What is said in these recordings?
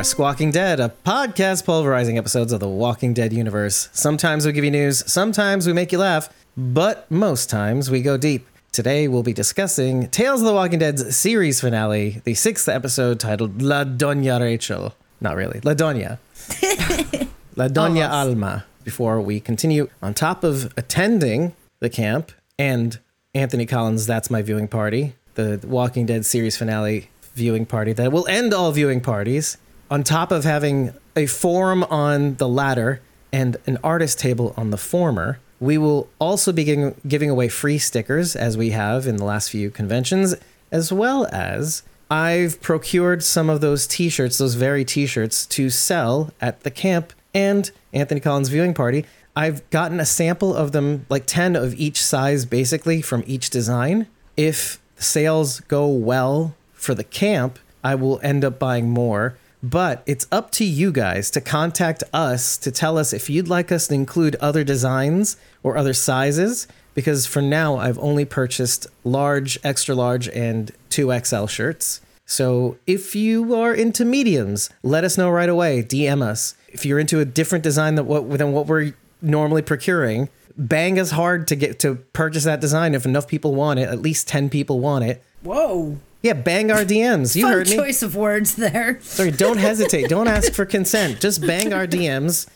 are Squawking Dead, a podcast pulverizing episodes of the Walking Dead universe. Sometimes we give you news, sometimes we make you laugh, but most times we go deep. Today we'll be discussing Tales of the Walking Dead's series finale, the sixth episode titled La Doña Rachel. Not really, La Doña. La Doña Alma. Before we continue, on top of attending the camp and Anthony Collins' That's My Viewing Party, the Walking Dead series finale viewing party that will end all viewing parties, on top of having a forum on the latter and an artist table on the former, we will also be giving, away free stickers as we have in the last few conventions, as well as I've procured some of those t shirts, those very t shirts, to sell at the camp and Anthony Collins viewing party. I've gotten a sample of them, like 10 of each size, basically, from each design. If sales go well for the camp, I will end up buying more. But it's up to you guys to contact us to tell us if you'd like us to include other designs or other sizes. Because for now, I've only purchased large, extra large, and 2XL shirts. So if you are into mediums, let us know right away. DM us. If you're into a different design than what, than what we're normally procuring, bang us hard to get to purchase that design. If enough people want it, at least 10 people want it. Whoa. Yeah, bang our DMs. You Fun heard me. choice of words there. Sorry, don't hesitate. Don't ask for consent. Just bang our DMs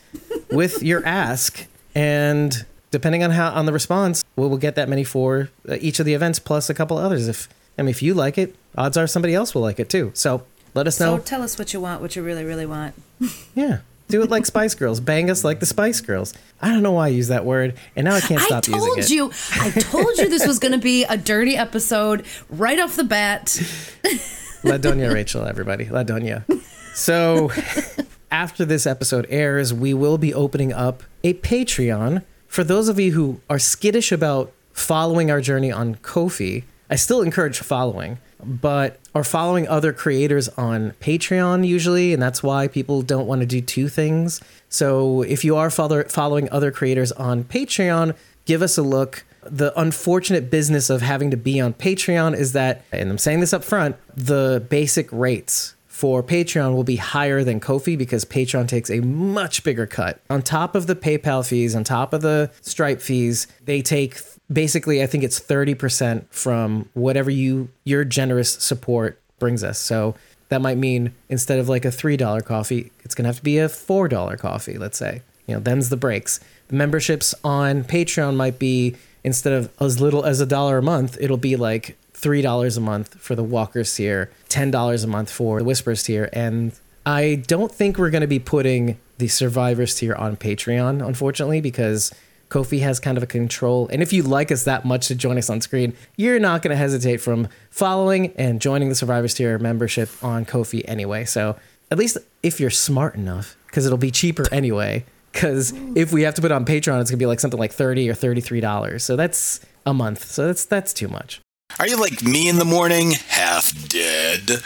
with your ask, and depending on how on the response, we will get that many for uh, each of the events plus a couple others. If I mean, if you like it, odds are somebody else will like it too. So let us know. So tell us what you want, what you really, really want. yeah. Do it like Spice Girls. Bang us like the Spice Girls. I don't know why I use that word, and now I can't stop using it. I told you, I told you this was going to be a dirty episode right off the bat. La Doña Rachel, everybody. La Doña. So, after this episode airs, we will be opening up a Patreon for those of you who are skittish about following our journey on Ko-fi. I still encourage following, but are following other creators on Patreon usually, and that's why people don't want to do two things. So, if you are follow- following other creators on Patreon, give us a look the unfortunate business of having to be on Patreon is that, and I'm saying this up front, the basic rates for Patreon will be higher than Ko-fi because Patreon takes a much bigger cut. On top of the PayPal fees, on top of the Stripe fees, they take basically I think it's 30% from whatever you your generous support brings us. So that might mean instead of like a $3 coffee, it's going to have to be a $4 coffee, let's say. You know, them's the breaks. The memberships on Patreon might be instead of as little as a dollar a month, it'll be like three dollars a month for the Walkers tier, ten dollars a month for the Whispers tier, and I don't think we're going to be putting the Survivors tier on Patreon, unfortunately, because Ko-fi has kind of a control. And if you like us that much to join us on screen, you're not going to hesitate from following and joining the Survivors tier membership on Ko-fi anyway. So at least if you're smart enough, because it'll be cheaper anyway because if we have to put on Patreon, it's gonna be like something like thirty or thirty-three dollars. So that's a month. So that's that's too much. Are you like me in the morning, half dead?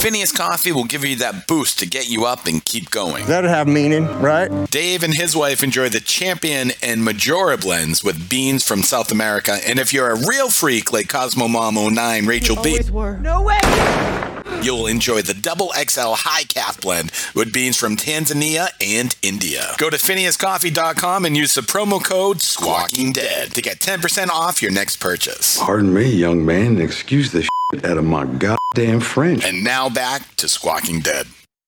Phineas Coffee will give you that boost to get you up and keep going. That'd have meaning, right? Dave and his wife enjoy the Champion and Majora blends with beans from South America. And if you're a real freak like Cosmo Mom 09 Rachel B, No way! You'll enjoy the Double XL High Calf blend with beans from Tanzania and India. Go to phineascoffee.com and use the promo code Squawking Dead to get 10% off your next purchase. Pardon me, young man. Excuse the shit out of my goddamn French. And now back to Squawking Dead.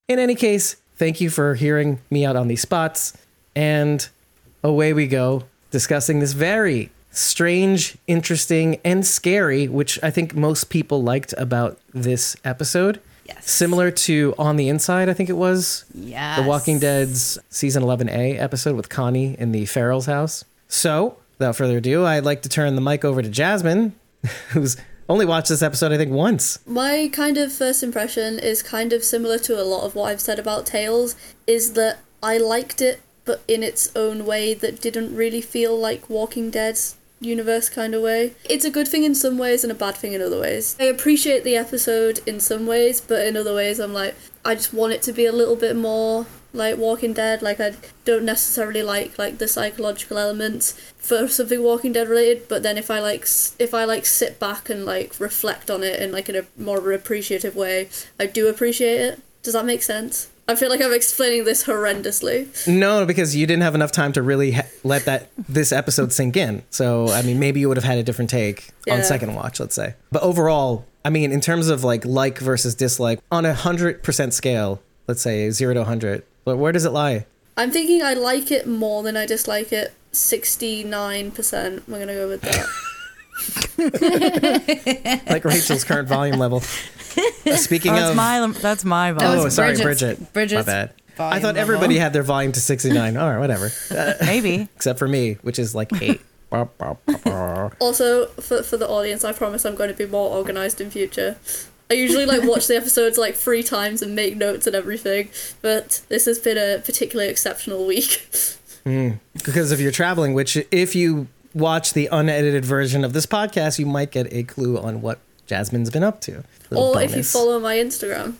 In any case, thank you for hearing me out on these spots, and away we go discussing this very strange, interesting, and scary, which I think most people liked about this episode. Yes. Similar to On the Inside, I think it was. Yes. The Walking Dead's season 11A episode with Connie in the Farrell's house. So, without further ado, I'd like to turn the mic over to Jasmine, who's only watched this episode, I think, once. My kind of first impression is kind of similar to a lot of what I've said about Tales, is that I liked it, but in its own way that didn't really feel like Walking Dead's universe kind of way. It's a good thing in some ways and a bad thing in other ways. I appreciate the episode in some ways, but in other ways I'm like, I just want it to be a little bit more like Walking Dead. Like I don't necessarily like like the psychological elements for something Walking Dead related, but then if I like if I like sit back and like reflect on it in like in a more appreciative way, I do appreciate it. Does that make sense? I feel like I'm explaining this horrendously. No, because you didn't have enough time to really ha- let that this episode sink in. So, I mean, maybe you would have had a different take on second watch, let's say. But overall, I mean, in terms of like like versus dislike, on a hundred percent scale, let's say zero to hundred, but where does it lie? I'm thinking I like it more than I dislike it. 69%. We're going to go with that. Like Rachel's current volume level. Uh, speaking That's of, my that's my That vote. oh, sorry, Bridget's- Bridget. Bridget's my bad. I volume thought level. everybody had their volume to sixty nine. All right, whatever, Maybe. except for me, which is like eight. Ba, ba, ba, ba. Also, for, for the audience, I promise I'm going to be more organized in future. I usually like watch the episodes like three times and make notes and everything, but this has been a particularly exceptional week. because of your traveling, which if you watch the unedited version of this podcast, you might get a clue on what Jasmine's been up to. Little or if you follow my Instagram.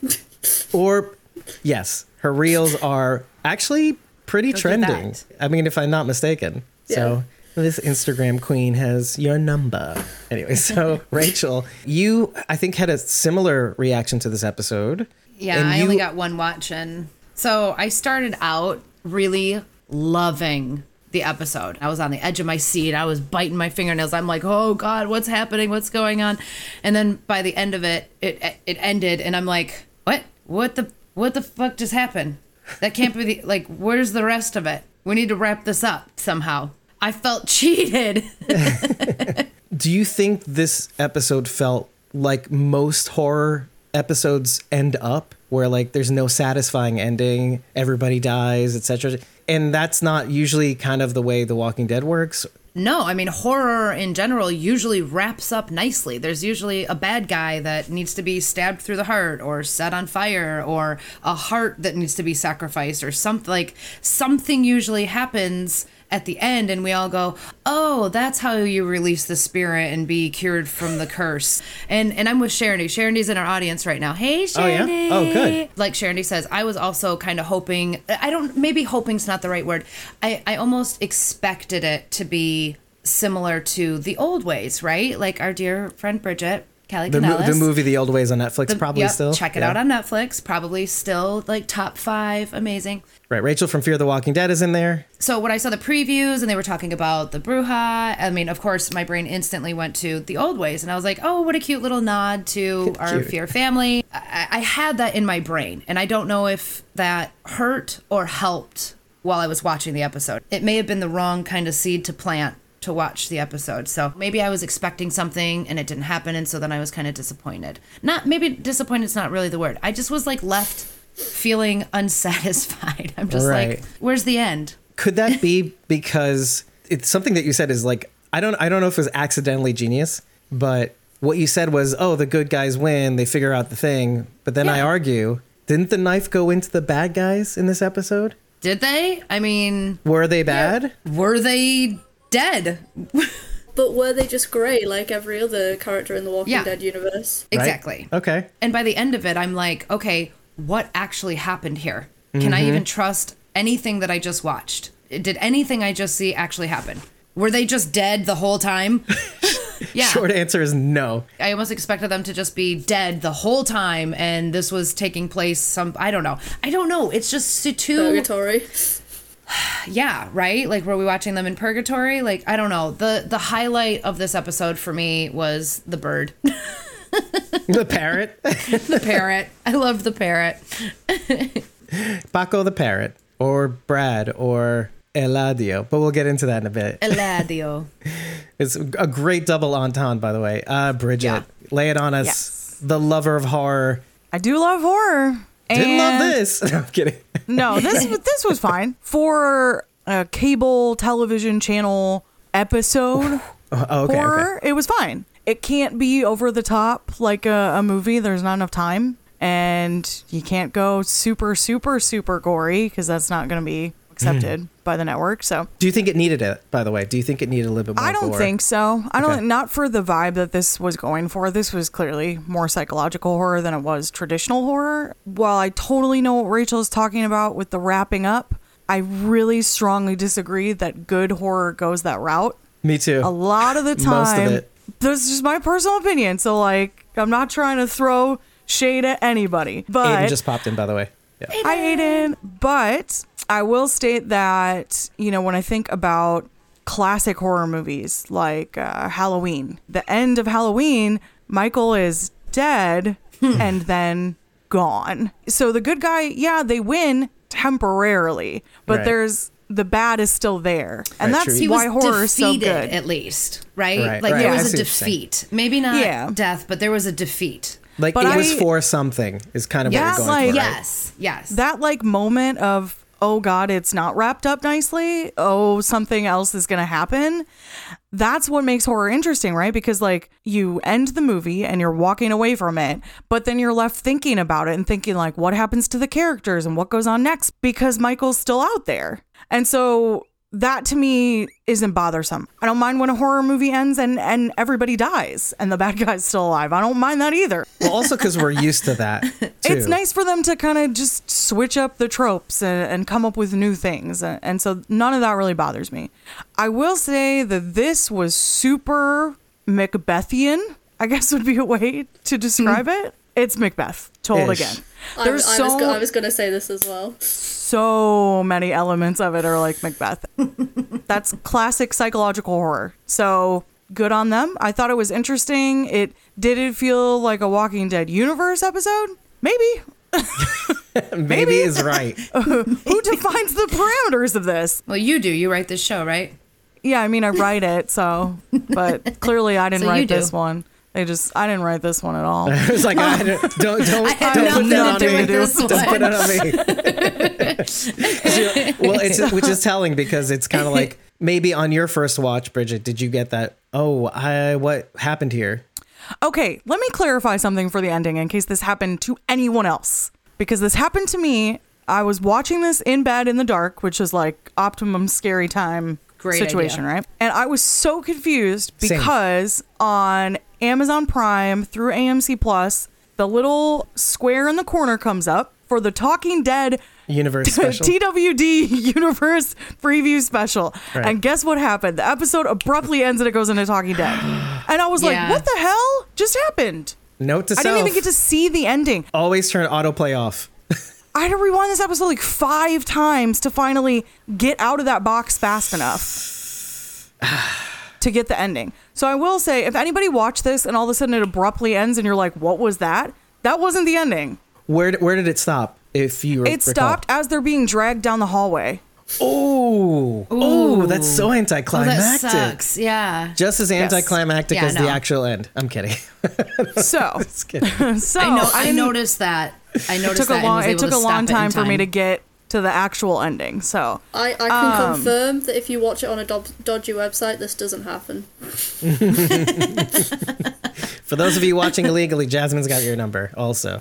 or yes, her reels are actually pretty Look at trending. I mean, if I'm not mistaken. So this Instagram queen has your number. Anyway, so Rachel, you I think had a similar reaction to this episode. Yeah, And I only got one watch and so I started out really loving the episode. I was on the edge of my seat. I was biting my fingernails. I'm like, "Oh god, what's happening? What's going on?" And then by the end of it, it it ended and I'm like, "What? What the what the fuck just happened? That can't be the like where's the rest of it? We need to wrap this up somehow." I felt cheated. Do you think this episode felt like most horror episodes end up where like there's no satisfying ending, everybody dies, etc. And that's not usually kind of the way The Walking Dead works. No, I mean horror in general usually wraps up nicely. There's usually a bad guy that needs to be stabbed through the heart or set on fire or a heart that needs to be sacrificed or something like something usually happens at the end and we all go, "Oh, that's how you release the spirit and be cured from the curse." And and I'm with Sharondy. Sharondy's in our audience right now. Hey, Oh, yeah? Oh, good. Like Sharondy says, I was also kind of hoping. I don't. Maybe hoping's not the right word. I I almost expected it to be similar to the old ways, right? Like our dear friend Bridget. Kelly The, mo- the movie The Old Ways on Netflix The- probably yep, still. check it Yeah. out on Netflix. Probably still like top five. Amazing. Right, Rachel from Fear the Walking Dead is in there. So when I saw the previews and they were talking about the Bruja, I mean, of course, my brain instantly went to the old ways, and I was like, "Oh, what a cute little nod to our Cute. Fear family." I, I had that in my brain, and I don't know if that hurt or helped while I was watching the episode. It may have been the wrong kind of seed to plant to watch the episode. So maybe I was expecting something and it didn't happen, and so then I was kind of disappointed. Not maybe disappointed. It's not really the word. I just was like left feeling unsatisfied. I'm just Right. like, "Where's the end?" Could that be because it's something that you said is like I don't I don't know if it was accidentally genius, but what you said was, "Oh, the good guys win, they figure out the thing." But then I argue, didn't the knife go into the bad guys in this episode? Did they? I mean, Were they bad? were they dead? But were they just grey like every other character in the Walking Yeah. Dead universe? Right? Exactly. Okay. And by the end of it, I'm like, okay, what actually happened here? Can Mm-hmm. I even trust anything that I just watched? Did anything I just see actually happen? Were they just dead the whole time? yeah. Short answer is no. I almost expected them to just be dead the whole time and this was taking place some I don't know. I don't know. It's just too Purgatory. yeah right like were we watching them in purgatory like i don't know the the highlight of this episode for me was the bird The parrot, the parrot i love the parrot Paco the parrot, or Brad, or Eladio. But we'll get into that in a bit. eladio It's a great double entendre, by the way. Uh, Bridget, Yeah. lay it on us. Yes. The lover of horror. I do love horror. Didn't love this. No, I'm kidding. No, this this was fine for a cable television channel episode Oh, okay, horror. okay. It was fine. It can't be over the top like a, a movie. There's not enough time, and you can't go super super super gory because that's not going to be accepted Mm. by the network. So Do you think it needed it, by the way? Do you think it needed a little bit more I don't gore? think so. I don't. Okay. Not for the vibe that this was going for. This was clearly more psychological horror than it was traditional horror. While I totally know what Rachel is talking about with the wrapping up, I really strongly disagree that good horror goes that route. Me too. A lot of the Most of time, it. this is just my personal opinion. So like, I'm not trying to throw shade at anybody. But Aiden just popped in, by the way. Yeah. Hi, Aiden. But I will state that, you know, when I think about classic horror movies like uh, Halloween, the end of Halloween, Michael is dead and then gone. So the good guy, yeah, they win temporarily, but Right. there's the bad is still there. And Right, that's he why was horror is so good. at least, right? Right, like right. there was see a what you're saying. defeat. Maybe not Yeah. death, but there was a defeat. Like But it was for something is kind of Yeah, what you're going like- for. right? Yes, yes. that like moment of oh god it's not wrapped up nicely. Oh something else is gonna happen. That's what makes horror interesting right? Because like you end the movie and you're walking away from it but then you're left thinking about it and thinking like what happens to the characters and what goes on next because michael's still out there. And so that to me isn't bothersome. I don't mind when a horror movie ends and and everybody dies and the bad guy's still alive. I don't mind that either. Well, also because we're used to that. Too. It's nice for them to kind of just switch up the tropes and, and come up with new things. And, and so none of that really bothers me. I will say that this was super Macbethian, I guess would be a way to describe it. It's Macbeth told Ish. again. I, I, There's was so go- I was gonna say this as well. so many elements of it are like Macbeth. That's classic psychological horror. So good on them. I thought it was interesting. It did it feel like a Walking Dead universe episode? Maybe. Maybe is right. Who defines the parameters of this? well, you do. You write this show, right? Yeah, I mean I write it, so but clearly I didn't So write this one. They just I didn't write this one at all. It's like I don't don't don't, don't put nothing that on me. Don't put it on me. well, it's which is telling because it's kind of like maybe on your first watch, Bridget, did you get that? Oh, I what happened here? Okay, let me clarify something for the ending in case this happened to anyone else. Because this happened to me. I was watching this in bed in the dark, which is like optimum scary time Great situation, idea. right? And I was so confused Same. because on Amazon Prime through AMC Plus, the little square in the corner comes up for the Talking Dead Universe special. TWD Universe preview special. Right. And guess what happened? The episode abruptly ends and it goes into Talking Dead. And I was Yeah. like, what the hell just happened? Note to I self: didn't even get to see the ending. always turn autoplay off. I had to rewind this episode like five times to finally get out of that box fast enough to get the ending. So I will say, if anybody watched this and all of a sudden it abruptly ends and you're like, what was that? That wasn't the ending. Where where did it stop? If you It stopped as they're being dragged down the hallway. Oh, oh, that's so Oh, that anticlimactic. sucks. Yeah. Just as anticlimactic Yeah, as the actual end. I'm kidding. So, Just kidding. so I know. I, didn't- noticed that. I it noticed took that. a long it took a long stop it in time for me to get to the actual ending. So I, I can confirm that if you watch it on a do- dodgy website, this doesn't happen. For those of you watching illegally, Jasmine's got your number also.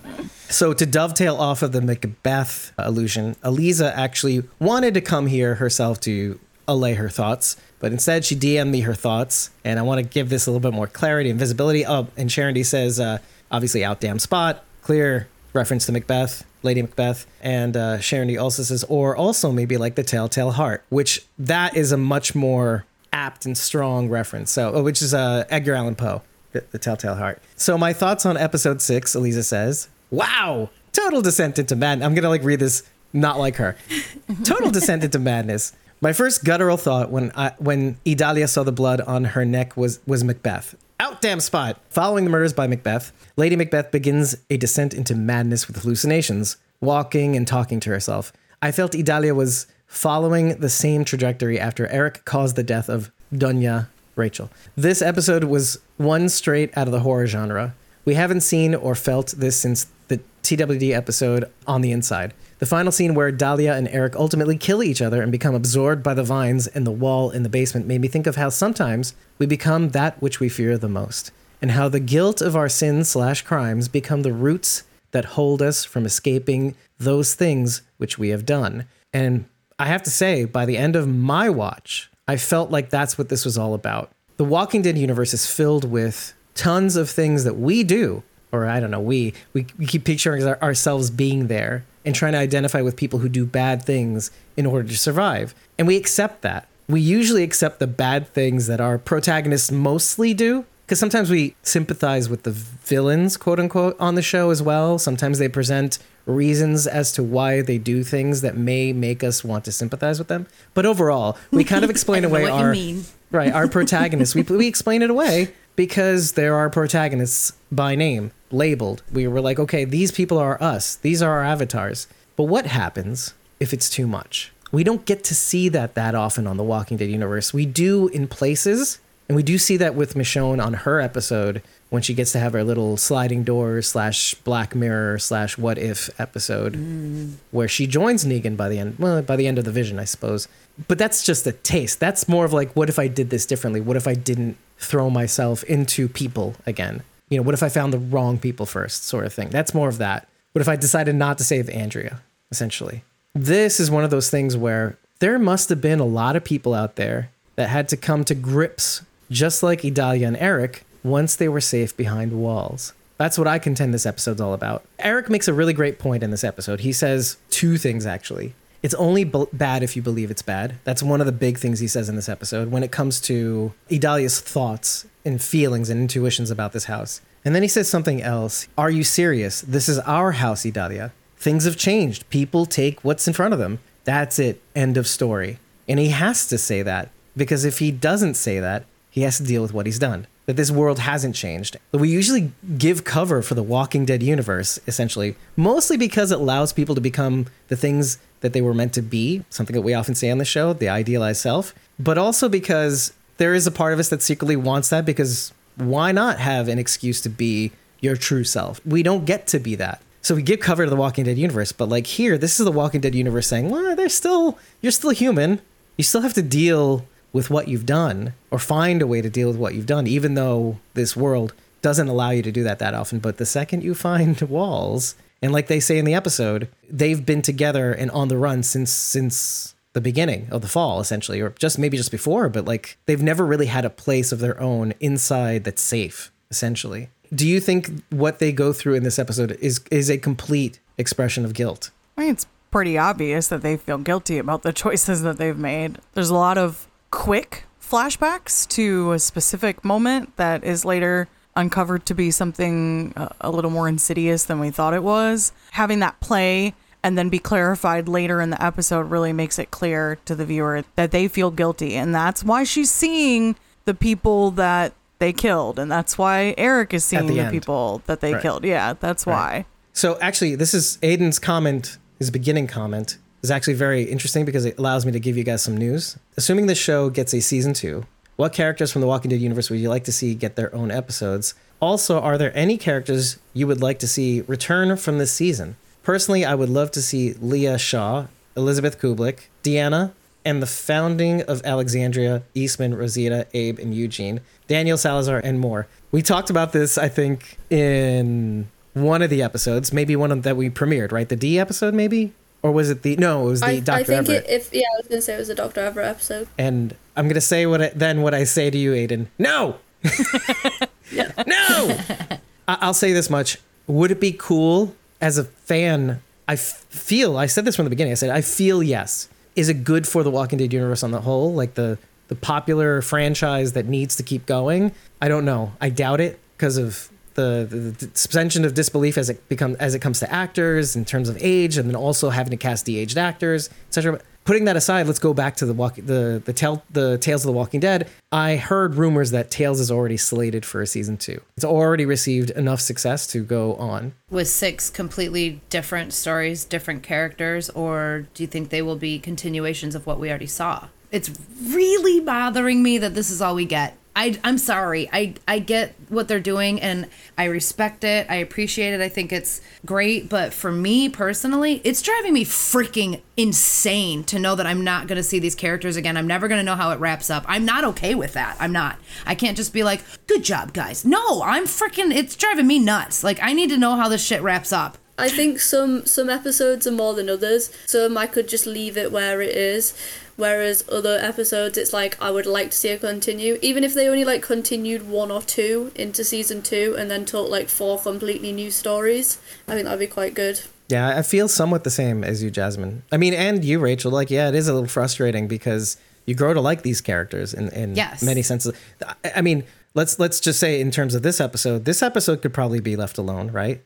So to dovetail off of the Macbeth illusion, Eliza actually wanted to come here herself to allay her thoughts, but instead she DM'd me her thoughts, and I want to give this a little bit more clarity and visibility. Oh, and Sharon D says, uh, obviously out damn spot, clear reference to Macbeth, Lady Macbeth, and uh, Sharon D also says, or also maybe like the Telltale Heart, which that is a much more apt and strong reference. So, oh, which is uh, Edgar Allan Poe the, the Telltale Heart. So my thoughts on episode six, Eliza says, "Wow, total descent into madness." I'm gonna like read this not like her. Total descent into madness. My first guttural thought when I, when Idalia saw the blood on her neck was was Macbeth. Out damn spot. Following the murders by Macbeth, Lady Macbeth begins a descent into madness with hallucinations, walking and talking to herself. I felt Idalia was following the same trajectory after Eric caused the death of Doña Rachel. This episode was one straight out of the horror genre. We haven't seen or felt this since the TWD episode On the Inside. The final scene where Idalia and Eric ultimately kill each other and become absorbed by the vines and the wall in the basement made me think of how sometimes we become that which we fear the most, and how the guilt of our sins slash crimes become the roots that hold us from escaping those things which we have done. And I have to say, by the end of my watch, I felt like that's what this was all about. The Walking Dead universe is filled with tons of things that we do, or I don't know, we we, we keep picturing ourselves being there and trying to identify with people who do bad things in order to survive, and we accept that. We usually accept the bad things that our protagonists mostly do, because sometimes we sympathize with the villains, quote unquote, on the show as well. Sometimes they present reasons as to why they do things that may make us want to sympathize with them. But overall, we kind of explain away our mean. right our protagonists. we we explain it away because there are protagonists by name labeled. We were like, okay, these people are us. These are our avatars. But what happens if it's too much? We don't get to see that that often on the Walking Dead universe. We do in places, and we do see that with Michonne on her episode when she gets to have her little sliding door slash Black Mirror slash What If episode, mm. where she joins Negan by the end. Well, by the end of the vision, I suppose. But that's just a taste. That's more of like, what if I did this differently? What if I didn't throw myself into people again? You know, what if I found the wrong people first, sort of thing. That's more of that. What if I decided not to save Andrea, essentially? This is one of those things where there must have been a lot of people out there that had to come to grips, just like Idalia and Eric, once they were safe behind walls. That's what I contend this episode's all about. Eric makes a really great point in this episode. He says two things, actually. It's only b- bad if you believe it's bad. That's one of the big things he says in this episode when it comes to Idalia's thoughts and feelings and intuitions about this house. And then he says something else. Are you serious? This is our house, Idalia. Things have changed. People take what's in front of them. That's it. End of story. And he has to say that because if he doesn't say that, he has to deal with what he's done. That this world hasn't changed. We usually give cover for the Walking Dead universe, essentially, mostly because it allows people to become the things that they were meant to be, something that we often say on the show, the idealized self, but also because there is a part of us that secretly wants that because why not have an excuse to be your true self? We don't get to be that. So we give cover to the Walking Dead universe, but like here, this is the Walking Dead universe saying, well, there's still, you're still human. You still have to deal with what you've done or find a way to deal with what you've done, even though this world doesn't allow you to do that that often. But the second you find walls, and like they say in the episode, they've been together and on the run since since the beginning of the fall, essentially, or just maybe just before, but like they've never really had a place of their own inside that's safe, essentially. Do you think what they go through in this episode is is a complete expression of guilt? I mean, it's pretty obvious that they feel guilty about the choices that they've made. There's a lot of quick flashbacks to a specific moment that is later uncovered to be something uh, a little more insidious than we thought it was. Having that play and then be clarified later in the episode really makes it clear to the viewer that they feel guilty. And that's why she's seeing the people that they killed. And that's why Eric is seeing the the, people that they Right. killed. Yeah, that's why. So actually, this is Aiden's comment, his beginning comment is actually very interesting because it allows me to give you guys some news. Assuming this show gets a season two, what characters from the Walking Dead universe would you like to see get their own episodes? Also, are there any characters you would like to see return from this season? Personally, I would love to see Leah Shaw, Elizabeth Kublek, Deanna, and the founding of Alexandria, Eastman, Rosita, Abe, and Eugene, Daniel Salazar, and more. We talked about this, I think, in one of the episodes, maybe one that we premiered, right? The Dee episode, maybe? Or was it the no? It was the I, Dr. I think Everett. it, if yeah, I was gonna say it was a Doctor Everett episode. and I'm gonna say what I, then what I say to you, Aiden. No, no. I- I'll say this much: Would it be cool as a fan? I f- feel I said this from the beginning. I said I feel yes. Is it good for the Walking Dead universe on the whole? Like the the popular franchise that needs to keep going? I don't know. I doubt it because of the, the, the suspension of disbelief as it becomes as it comes to actors in terms of age, and then also having to cast de-aged actors, etc. Putting that aside, let's go back to the walk the the tell the Tales of the Walking Dead. I heard rumors that Tales is already slated for a season two. It's already received enough success to go on. with six completely different stories, different characters, or do you think they will be continuations of what we already saw? It's really bothering me that this is all we get. I, I'm sorry. I, I get what they're doing and I respect it. I appreciate it. I think it's great. But for me personally, it's driving me freaking insane to know that I'm not going to see these characters again. I'm never going to know how it wraps up. I'm not okay with that. I'm not. I can't just be like, good job, guys. No, I'm freaking, it's driving me nuts. Like, I need to know how this shit wraps up. I think some some episodes are more than others. Some I could just leave it where it is, whereas other episodes it's like I would like to see it continue. Even if they only like continued one or two into season two and then told like four completely new stories, I think that'd be quite good. Yeah, I feel somewhat the same as you, Jasmine. I mean, and you, Rachel. Like, yeah, it is a little frustrating because you grow to like these characters in, in Yes. many senses. I- I mean, let's let's just say in terms of this episode, this episode could probably be left alone, right?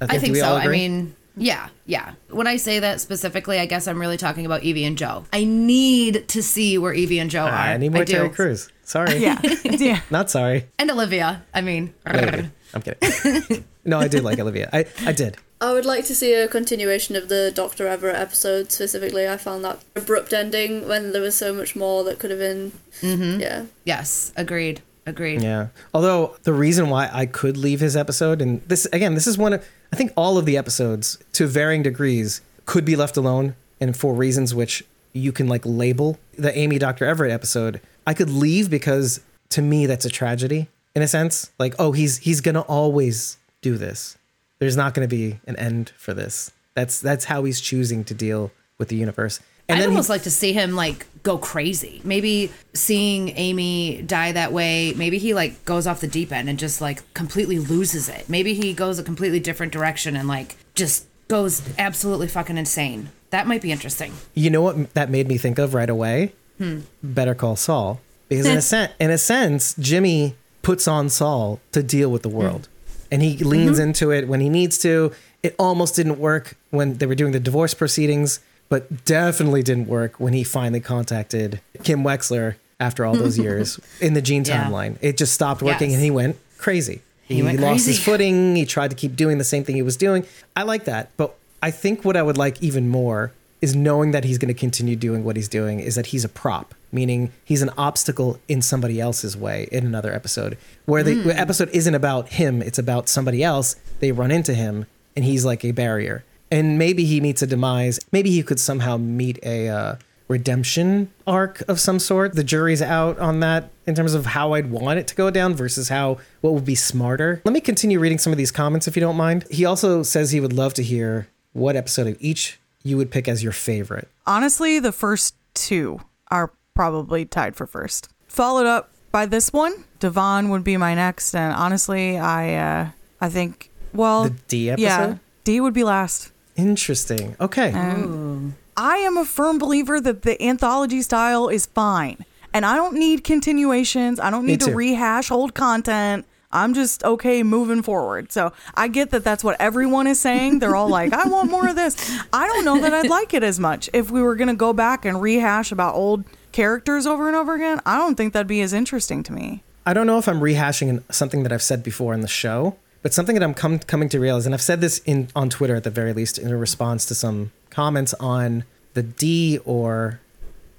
I think do we so. all I mean, yeah, yeah. When I say that specifically, I guess I'm really talking about Evie and Joe. I need to see where Evie and Joe are. I need more do. Terry Crews. Sorry. Yeah. yeah. Not sorry. And Olivia. I mean, Olivia. I'm kidding. no, I did like Olivia. I, I did. I would like to see a continuation of the Dr. Everett episode specifically. I found that abrupt ending when there was so much more that could have been. Mm-hmm. Yeah. yes, agreed, agreed. Yeah. Although the reason why I could leave his episode, and this again, this is one of I think all of the episodes to varying degrees could be left alone, and for reasons which you can like label the Amy Dr. Everett episode. I could leave because to me that's a tragedy in a sense. Like, oh, he's he's gonna always do this. There's not gonna be an end for this. That's that's how he's choosing to deal with the universe. And I'd then he- almost like to see him like go crazy. Maybe seeing Amy die that way, maybe he like goes off the deep end and just like completely loses it. Maybe he goes a completely different direction and like just goes absolutely fucking insane. That might be interesting. You know what that made me think of right away? Hmm. Better Call Saul. Because in a sense, in a sense, Jimmy puts on Saul to deal with the hmm. world, and he leans mm-hmm. into it when he needs to. It almost didn't work when they were doing the divorce proceedings, but definitely didn't work when he finally contacted Kim Wexler after all those years in the Gene Yeah. timeline. It just stopped working, Yes. and he went crazy. He, went lost his footing. He tried to keep doing the same thing he was doing. I like that, but I think what I would like even more is knowing that he's going to continue doing what he's doing. Is that he's a prop, meaning he's an obstacle in somebody else's way in another episode, where the, the episode isn't about him; it's about somebody else. They run into him, and he's like a barrier. And maybe he meets a demise. Maybe he could somehow meet a uh, redemption arc of some sort. The jury's out on that in terms of how I'd want it to go down versus how what would be smarter. Let me continue reading some of these comments if you don't mind. He also says he would love to hear what episode of each you would pick as your favorite. Honestly, the first two are probably tied for first. Followed up by this one. Davon would be my next, and honestly, I uh I think well The Dee episode. Yeah. Dee would be last. Interesting. Okay. Um, I am a firm believer that the anthology style is fine. And I don't need continuations. I don't need to rehash old content. I'm just okay moving forward. So I get that that's what everyone is saying. They're all like, I want more of this. I don't know that I'd like it as much. If we were going to go back and rehash about old characters over and over again, I don't think that'd be as interesting to me. I don't know if I'm rehashing something that I've said before in the show, but something that I'm com- coming to realize, and I've said this in on Twitter at the very least in response to some comments on the Dee or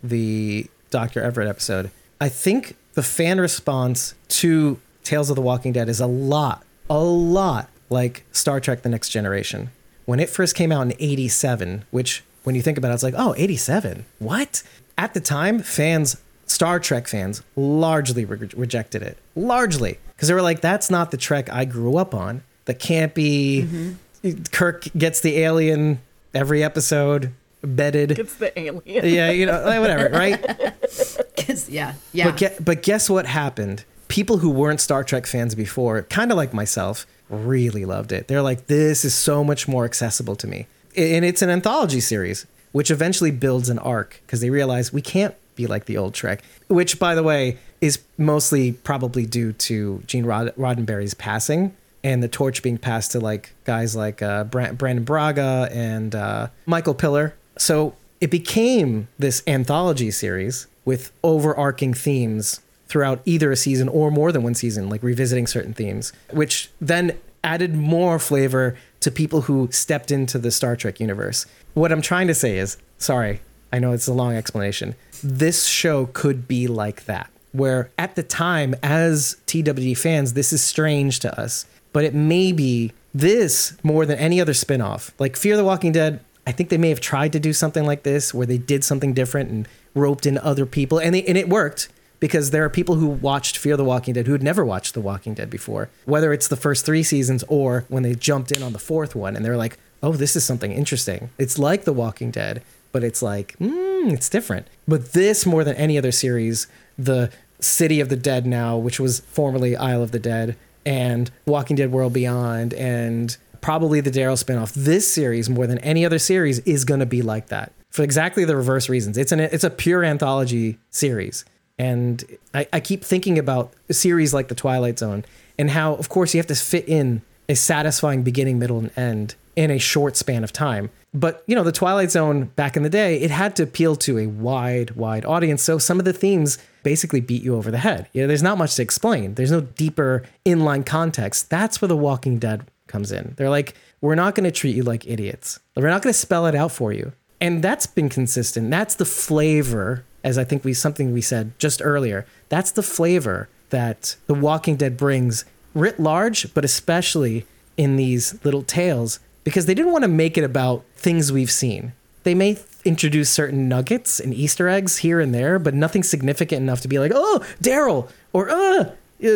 the Dr. Everett episode. I think the fan response to Tales of the Walking Dead is a lot, a lot like Star Trek The Next Generation. When it first came out in 87, which when you think about it, it's like, oh, 87? What? At the time, fans, Star Trek fans, largely re- rejected it. Largely. Because they were like, that's not the Trek I grew up on. The campy, mm-hmm. Kirk gets the alien every episode, bedded. It's the alien. Yeah, you know, whatever, right? yeah, yeah. But, ge- but guess what happened? People who weren't Star Trek fans before, kind of like myself, really loved it. They're like, this is so much more accessible to me. And it's an anthology series, which eventually builds an arc because they realize we can't be like the old Trek, which, by the way, is mostly probably due to Gene Rod- Roddenberry's passing and the torch being passed to like guys like uh, Bra- Brannon Braga and uh, Michael Piller. So it became this anthology series with overarching themes throughout either a season or more than one season, like revisiting certain themes, which then added more flavor to people who stepped into the Star Trek universe. What I'm trying to say is, sorry, I know it's a long explanation. This show could be like that, where at the time, as TWD fans, this is strange to us, but it may be this more than any other spin-off. Like Fear the Walking Dead, I think they may have tried to do something like this where they did something different and roped in other people and they, and it worked because there are people who watched Fear the Walking Dead who had never watched The Walking Dead before, whether it's the first 3 seasons or when they jumped in on the fourth one and they're like, "Oh, this is something interesting." It's like The Walking Dead, but it's like, mm, it's different. But this more than any other series, the City of the Dead now, which was formerly Isle of the Dead, and Walking Dead World Beyond, and probably the Daryl spinoff. This series, more than any other series, is going to be like that for exactly the reverse reasons. It's an it's a pure anthology series, And I, I keep thinking about series like The Twilight Zone and how, of course, you have to fit in a satisfying beginning, middle, and end in a short span of time. But, you know, The Twilight Zone back in the day, it had to appeal to a wide, wide audience. So some of the themes basically beat you over the head. You know, there's not much to explain, there's no deeper inline context. That's where The Walking Dead comes in. They're like, we're not going to treat you like idiots, we're not going to spell it out for you. And that's been consistent. That's the flavor, as I think we something we said just earlier. That's the flavor that The Walking Dead brings writ large, but especially in these little tales, because they didn't want to make it about things we've seen. They may th- introduce certain nuggets and Easter eggs here and there, but nothing significant enough to be like, oh, Daryl, or uh,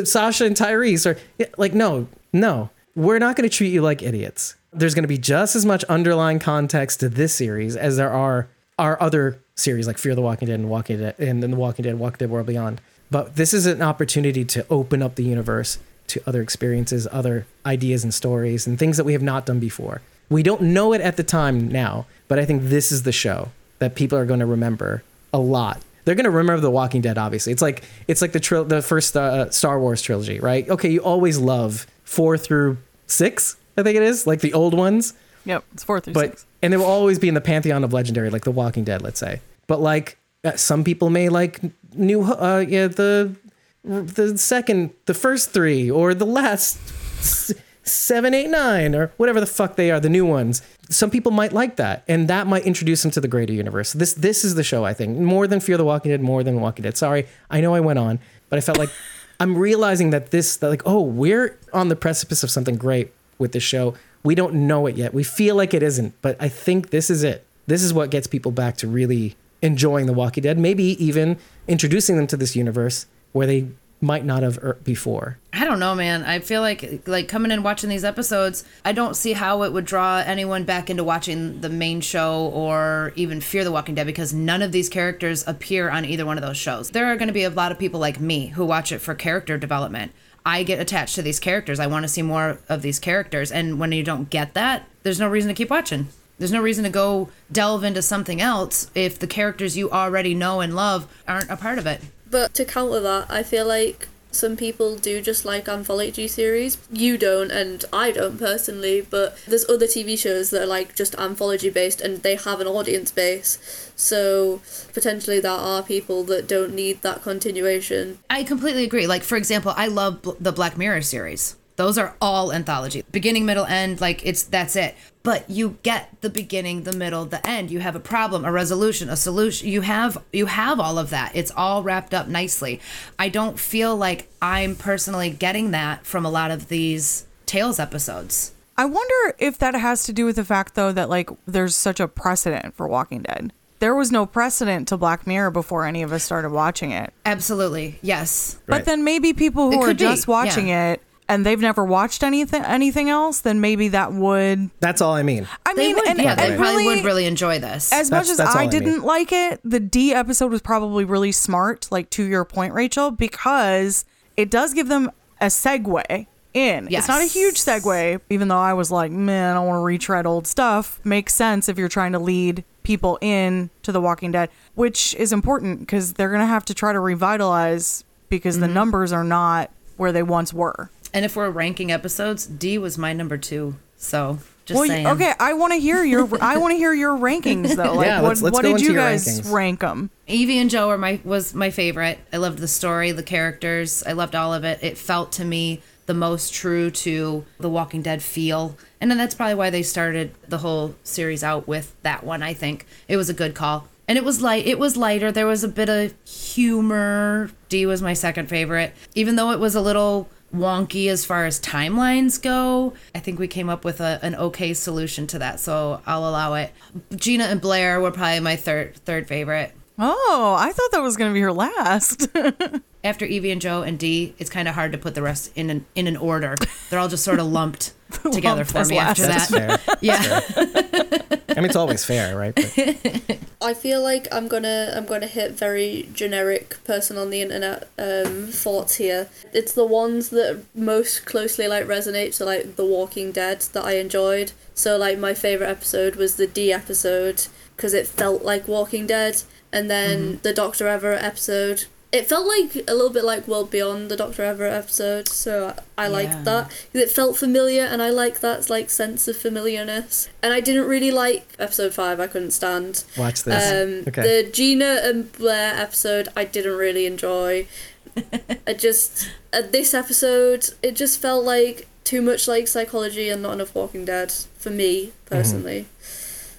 Sasha and Tyrese, or like, no, no, we're not going to treat you like idiots. There's going to be just as much underlying context to this series as there are our other series like Fear the Walking Dead and Walking Dead and then The Walking Dead, Walking Dead World Beyond. But this is an opportunity to open up the universe to other experiences, other ideas and stories, and things that we have not done before. We don't know it at the time now, but I think this is the show that people are going to remember a lot. They're going to remember The Walking Dead. Obviously, it's like it's like the tril- the first uh, Star Wars trilogy, right? Okay, you always love four through six, I think it is, like the old ones. Yep, it's four through But six. and they will always be in the pantheon of legendary, like The Walking Dead, let's say. But like uh, some people may like new, uh, yeah, the the second, the first three, or the last seven, eight, nine, or whatever the fuck they are, the new ones. Some people might like that, and that might introduce them to the greater universe. This this is the show, I think, more than Fear the Walking Dead, more than Walking Dead. Sorry, I know I went on, but I felt like I'm realizing that this, that like, oh, we're on the precipice of something great with this show. We don't know it yet. We feel like it isn't, but I think this is it. This is what gets people back to really enjoying The Walking Dead. Maybe even introducing them to this universe where they might not have er- before. I don't know, man. I feel like like coming in watching these episodes, I don't see how it would draw anyone back into watching the main show or even Fear the Walking Dead because none of these characters appear on either one of those shows. There are going to be a lot of people like me who watch it for character development. I get attached to these characters. I want to see more of these characters, and when you don't get that, there's no reason to keep watching. There's no reason to go delve into something else if the characters you already know and love aren't a part of it. But to counter that, I feel like some people do just like anthology series. You don't, and I don't personally, but there's other TV shows that are like just anthology based and they have an audience base. So potentially there are people that don't need that continuation. I completely agree. Like, for example, I love the Black Mirror series. Those are all anthology, beginning, middle, end. Like it's that's it. But you get the beginning, the middle, the end. You have a problem, a resolution, a solution. You have you have all of that. It's all wrapped up nicely. I don't feel like I'm personally getting that from a lot of these Tales episodes. I wonder if that has to do with the fact, though, that like there's such a precedent for Walking Dead. There was no precedent to Black Mirror before any of us started watching it. Absolutely, yes. Right. But then maybe people It who are could be, just watching yeah. it and they've never watched anything anything else, then maybe that would. That's all I mean. I They mean, would, and, yeah, and they probably really, would really enjoy this. As That's- much as that's I I didn't like it, the Dee episode was probably really smart, like to your point, Rachel, because it does give them a segue in. It's not a huge segue, even though I was like, man, I don't want to retread old stuff. Makes sense if you're trying to lead people in to The Walking Dead, which is important because they're going to have to try to revitalize because Mm-hmm. the numbers are not where they once were. And if we're ranking episodes, Dee was my number two. So just well, saying. okay, I want to hear your I want to hear your rankings though. Like, Yeah, what, let's- let's what go did into you guys rankings. rank them? Evie and Joe are my was my favorite. I loved the story, the characters. I loved all of it. It felt to me the most true to the Walking Dead feel. And then that's probably why they started the whole series out with that one, I think. It was a good call. And it was light it was lighter. There was a bit of humor. Dee was my second favorite. Even though it was a little wonky as far as timelines go, I think we came up with a, an okay solution to that. So I'll allow it. Gina and Blair were probably my third third favorite. Oh, I thought that was going to be her last. after Evie and Joe and Dee, it's kind of hard to put the rest in an in an order. They're all just sort of lumped together Lumped for as me after That's that. fair. Yeah, I mean, it's always fair, right? But I feel like I'm gonna I'm gonna hit very generic person on the internet um, thoughts here. It's the ones that most closely like resonate to like The Walking Dead that I enjoyed. So like my favorite episode was the Dee episode because it felt like Walking Dead, and then the Doctor Everett episode It felt like a little bit like World Beyond the Doctor Everett episode, so I, I Yeah. liked that. It felt familiar, and I like that like sense of familiarness. And I didn't really like episode five. I couldn't stand. Watch this. Um, okay. The Gina and Blair episode, I didn't really enjoy. I just uh, this episode, it just felt like too much like psychology and not enough Walking Dead for me personally.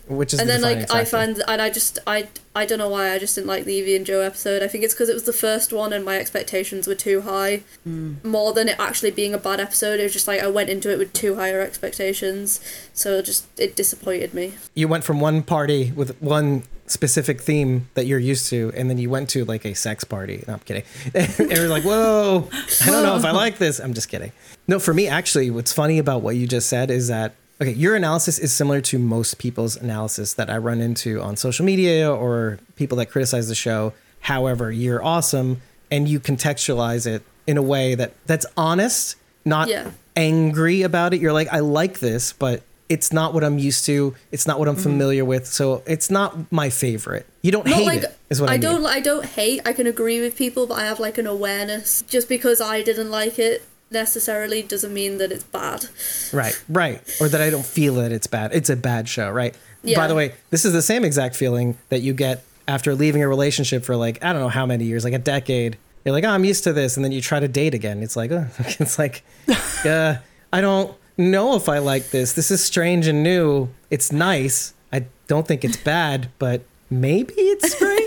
Which is and the then like defining I factor. find, and I just I I don't know why I just didn't like the Evie and Joe episode. I think it's because it was the first one and my expectations were too high. Hmm. More than it actually being a bad episode, it was just like I went into it with too higher expectations, so it just it disappointed me. you went from one party with one specific theme that you're used to, and then you went to like a sex party. No, I'm kidding. and you're like, whoa, I don't know if I like this. I'm just kidding. No, for me, actually, what's funny about what you just said is that, okay, your analysis is similar to most people's analysis that I run into on social media or people that criticize the show. However, you're awesome and you contextualize it in a way that that's honest, not Yeah. angry about it. You're like, I like this, but it's not what I'm used to. It's not what I'm mm-hmm. familiar with. So it's not my favorite. You don't Not hate like it, is what I, I mean. don't I don't hate. I can agree with people, but I have like an awareness. Just because I didn't like it necessarily doesn't mean that it's bad. Right, right. Or that I don't feel that it's bad. It's a bad show, right? By the way, this is the same exact feeling that you get after leaving a relationship for like, I don't know how many years, like a decade. You're like, oh, I'm used to this. And then you try to date again. It's like, oh, it's like, uh, I don't know if I like this. This is strange and new. It's nice. I don't think it's bad, but maybe it's great.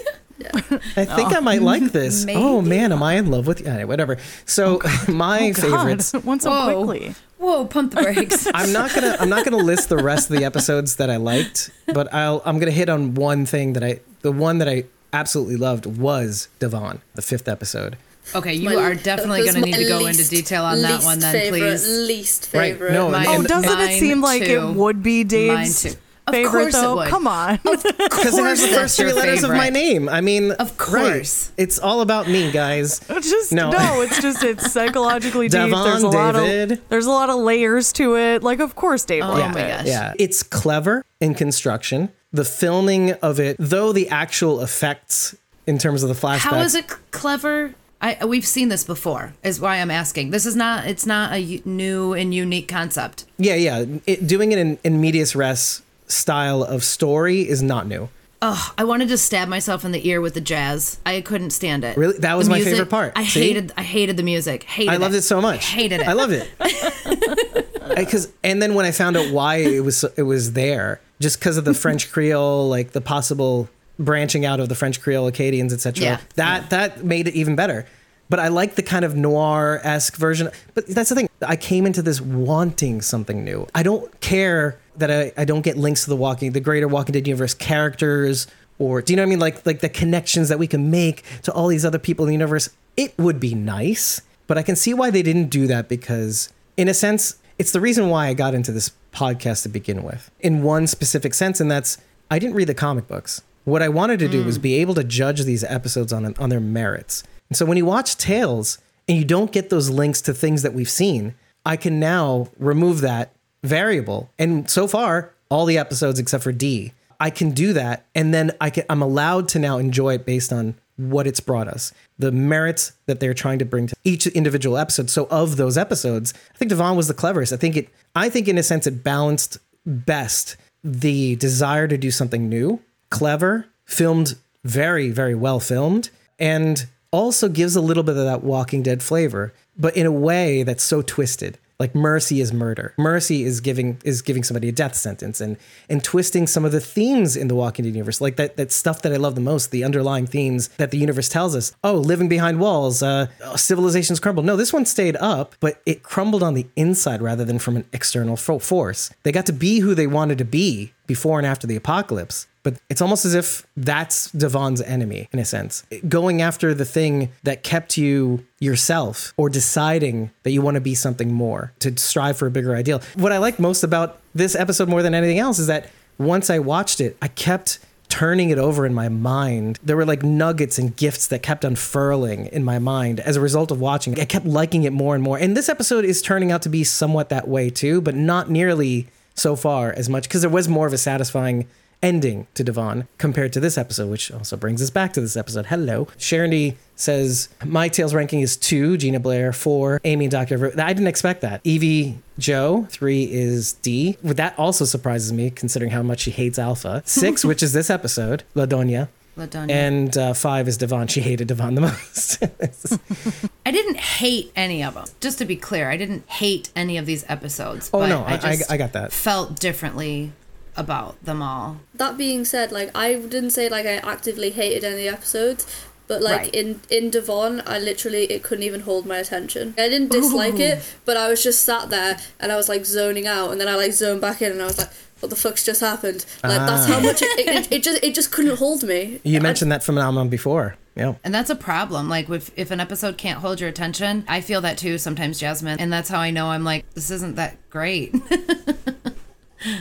I think I might like this. Oh man, am I in love with you? Anyway, whatever. So oh, my oh, favorites. God, went so Whoa. quickly. Whoa, pump the brakes. I'm not gonna I'm not gonna list the rest of the episodes that I liked, but I'll I'm gonna hit on one thing that I the one that I absolutely loved was Davon, the fifth episode. okay, you My- are definitely going to need to go least- into detail on that one then, favorite, please. Least Right, favorite. no, Mine- Oh, doesn't it seem like too. it would be Dave's Mine too. Of favorite course it though? would. Come on. Because it has the first three your letters of my name. I mean, Of great. course. It's all about me, guys. It's just No. no. it's just it's psychologically deep. Davon, There's a lot of there's a lot of layers to it. Like of course Dave Oh liked my gosh. Yeah, it's clever in construction. The filming of it, though the actual effects in terms of the flashbacks. How is it clever? I we've seen this before. Is why I'm asking. This is not. It's not a u- new and unique concept. Yeah, yeah. It, doing it in, in medias res style of story is not new. Ugh, I wanted to stab myself in the ear with the jazz. I couldn't stand it. Really? That was The my music- favorite part. I See? hated. I hated the music. Hated. I loved it so much. Hated it. I loved it. Because and then when I found out why it was it was there, just because of the French Creole, like the possible branching out of the French Creole Acadians, etc. Yeah. That that made it even better. But I like the kind of noir esque version. But that's the thing. I came into this wanting something new. I don't care that I, I don't get links to the Walking, the greater Walking Dead universe characters, or do you know what I mean? Like like the connections that we can make to all these other people in the universe. It would be nice, but I can see why they didn't do that because, in a sense, it's the reason why I got into this podcast to begin with. In one specific sense, and that's I didn't read the comic books. What I wanted to do was mm. be able to judge these episodes on on their merits. And so when you watch Tales and you don't get those links to things that we've seen, I can now remove that variable. And so far, all the episodes except for D, I can do that, and then I can I'm allowed to now enjoy it based on what it's brought us, the merits that they're trying to bring to each individual episode. So of those episodes, I think Davon was the cleverest. I think it I think in a sense it balanced best the desire to do something new, clever, filmed very, very well filmed, and also gives a little bit of that Walking Dead flavor, but in a way that's so twisted. Like mercy is murder. Mercy is giving is giving somebody a death sentence and and twisting some of the themes in the Walking Dead universe. Like that that stuff that I love the most, the underlying themes that the universe tells us. Oh, living behind walls, uh, civilizations crumble. No, this one stayed up, but it crumbled on the inside rather than from an external force. They got to be who they wanted to be before and after the apocalypse. But it's almost as if that's Davon's enemy in a sense. Going after the thing that kept you yourself or deciding that you want to be something more, to strive for a bigger ideal. What I like most about this episode more than anything else is that once I watched it, I kept turning it over in my mind. There were like nuggets and gifts that kept unfurling in my mind as a result of watching. I kept liking it more and more. And this episode is turning out to be somewhat that way too, but not nearly so far as much because there was more of a satisfying ending to Davon compared to this episode, which also brings us back to this episode. Hello. Sharon D says, My Tales ranking is two, Gina Blair, four, Amy and Dr. I didn't expect that. Evie Joe, three is D. That also surprises me considering how much she hates Alpha. Six, which is this episode, La Doña. La Doña. And uh, five is Davon. She hated Davon the most. I didn't hate any of them. Just to be clear, I didn't hate any of these episodes. Oh, no, I- I- just I got that. Felt differently about them all. That being said, like I didn't say like I actively hated any episodes, but like Right. in in Davon, I literally it couldn't even hold my attention. I didn't dislike it, but I was just sat there and I was like zoning out, and then I like zoned back in, and I was like, "What the fuck's just happened?" Like that's how ah. much it, it, it, it just it just couldn't hold me. you I- mentioned that phenomenon before. Yeah. And that's a problem. Like if if an episode can't hold your attention, I feel that too sometimes, Jasmine. And that's how I know I'm like, this isn't that great.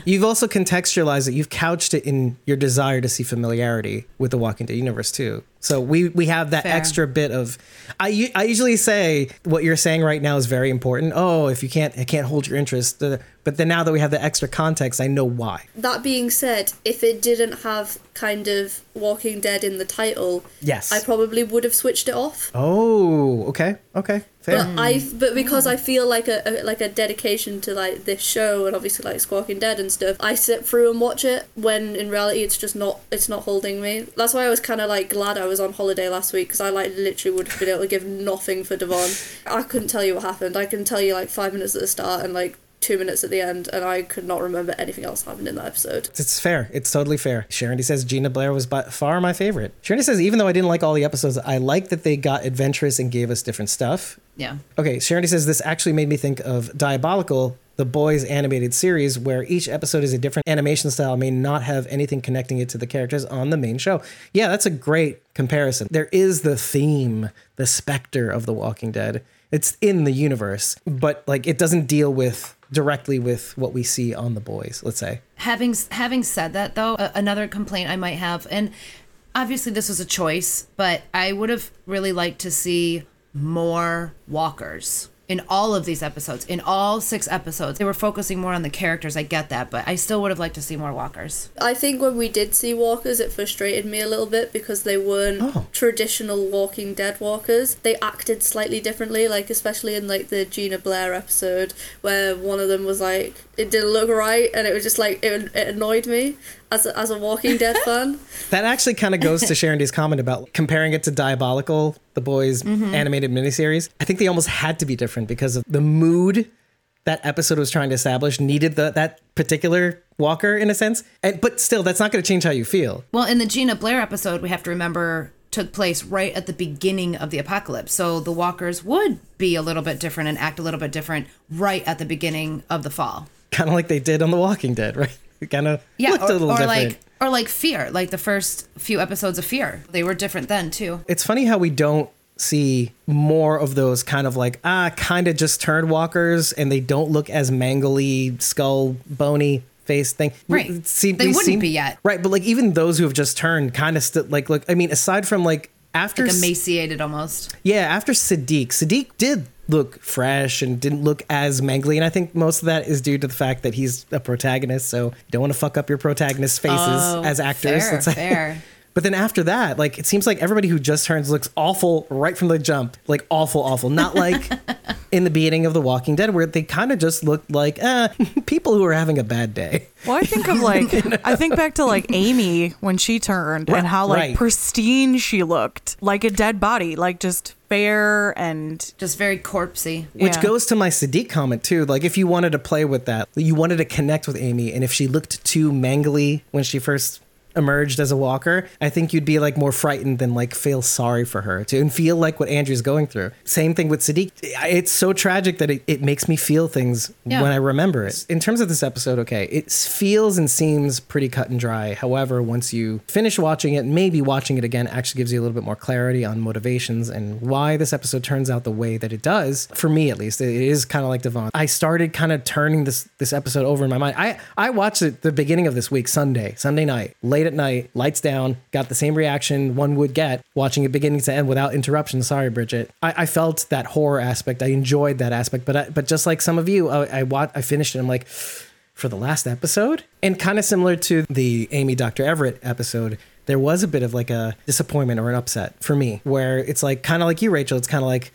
You've also contextualized it. You've couched it in your desire to see familiarity with the Walking Dead universe too. So we we have that Fair. extra bit of. I I usually say what you're saying right now is very important. Oh, if you can't it can't hold your interest, uh, but then now that we have the extra context, I know why. That being said, if it didn't have kind of Walking Dead in the title, Yes. I probably would have switched it off. Oh, okay, okay, fair. But I, but because I feel like a, a like a dedication to like this show and obviously like Squawking Dead and stuff, I sit through and watch it. When in reality, it's just not it's not holding me. That's why I was kind of like glad I was on holiday last week because I like literally would have been able to give nothing for Davon. I couldn't tell you what happened. I can tell you like five minutes at the start and like two minutes at the end, and I could not remember anything else happened in that episode. It's fair. It's totally fair. Sharon D says Gina Blair was by far my favorite. Sharon D says even though I didn't like all the episodes, I like that they got adventurous and gave us different stuff. yeah. Okay, Sharon D says this actually made me think of Diabolical, the boys animated series, where each episode is a different animation style, may not have anything connecting it to the characters on the main show. Yeah, that's a great comparison. There is the theme, the specter of The Walking Dead. It's in the universe, but like it doesn't deal with directly with what we see on the boys, let's say. Having having said that though, another complaint I might have, and obviously this was a choice, but I would have really liked to see more walkers in all of these episodes. In all six episodes, they were focusing more on the characters. I get that, but I still would have liked to see more walkers. I think when we did see walkers, it frustrated me a little bit because they weren't Oh. traditional Walking Dead walkers. They acted slightly differently, like especially in like the Gina Blair episode, where one of them was like, it didn't look right, and it was just like it, it annoyed me as a, as a Walking Dead fan. That actually kind of goes to Sharon D's comment about comparing it to Diabolical, the boys' mm-hmm. animated miniseries. I think they almost had to be different because of the mood that episode was trying to establish needed the, that particular walker in a sense. And, but still, that's not going to change how you feel. Well, in the Gina Blair episode, we have to remember took place right at the beginning of the apocalypse. So the walkers would be a little bit different and act a little bit different right at the beginning of the fall. Kind of like they did on The Walking Dead, right? Kind of Yeah, looked or, a little or like or like Fear, like the first few episodes of Fear. They were different then too. it's funny how we don't see more of those kind of like ah kind of just turned walkers and they don't look as mangly skull bony face thing Right. See- They wouldn't seem- be yet. right but like even those who have just turned kind of still like look i mean aside from like after Like emaciated almost. yeah after sadiq sadiq did look fresh and didn't look as mangly and i think most of that is due to the fact that he's a protagonist so don't want to fuck up your protagonist's faces Oh, as actors fair, fair. But then after that, like it seems like everybody who just turns looks awful right from the jump. Like awful, awful. Not like in the beginning of The Walking Dead where they kind of just looked like uh, people who are having a bad day. Well, I think of like I think back to like Amy when she turned and how like Right. pristine she looked, like a dead body, like just fair and Just very corpsey. Which Yeah. goes to my Sadiq comment too. Like if you wanted to play with that, you wanted to connect with Amy, and if she looked too mangly when she first emerged as a walker, I think you'd be like more frightened than like feel sorry for her to and feel like what Andrew's going through. Same thing with Sadiq. It's so tragic that it, it makes me feel things Yeah. when I remember it. In terms of this episode, okay, it feels and seems pretty cut and dry. However, once you finish watching it, maybe watching it again actually gives you a little bit more clarity on motivations and why this episode turns out the way that it does. For me, at least, it is kind of like Davon. I started kind of turning this this episode over in my mind. I I watched it the beginning of this week, Sunday, Sunday night, late at night, lights down, got the same reaction one would get watching it beginning to end without interruption. Sorry, Bridget. I, I felt that horror aspect. I enjoyed that aspect, but I, but just like some of you, I I, I finished it. I'm like for the last episode. And kind of similar to the Amy Dr. Everett episode, there was a bit of like a disappointment or an upset for me where it's like kind of like you, Rachel. It's kind of like,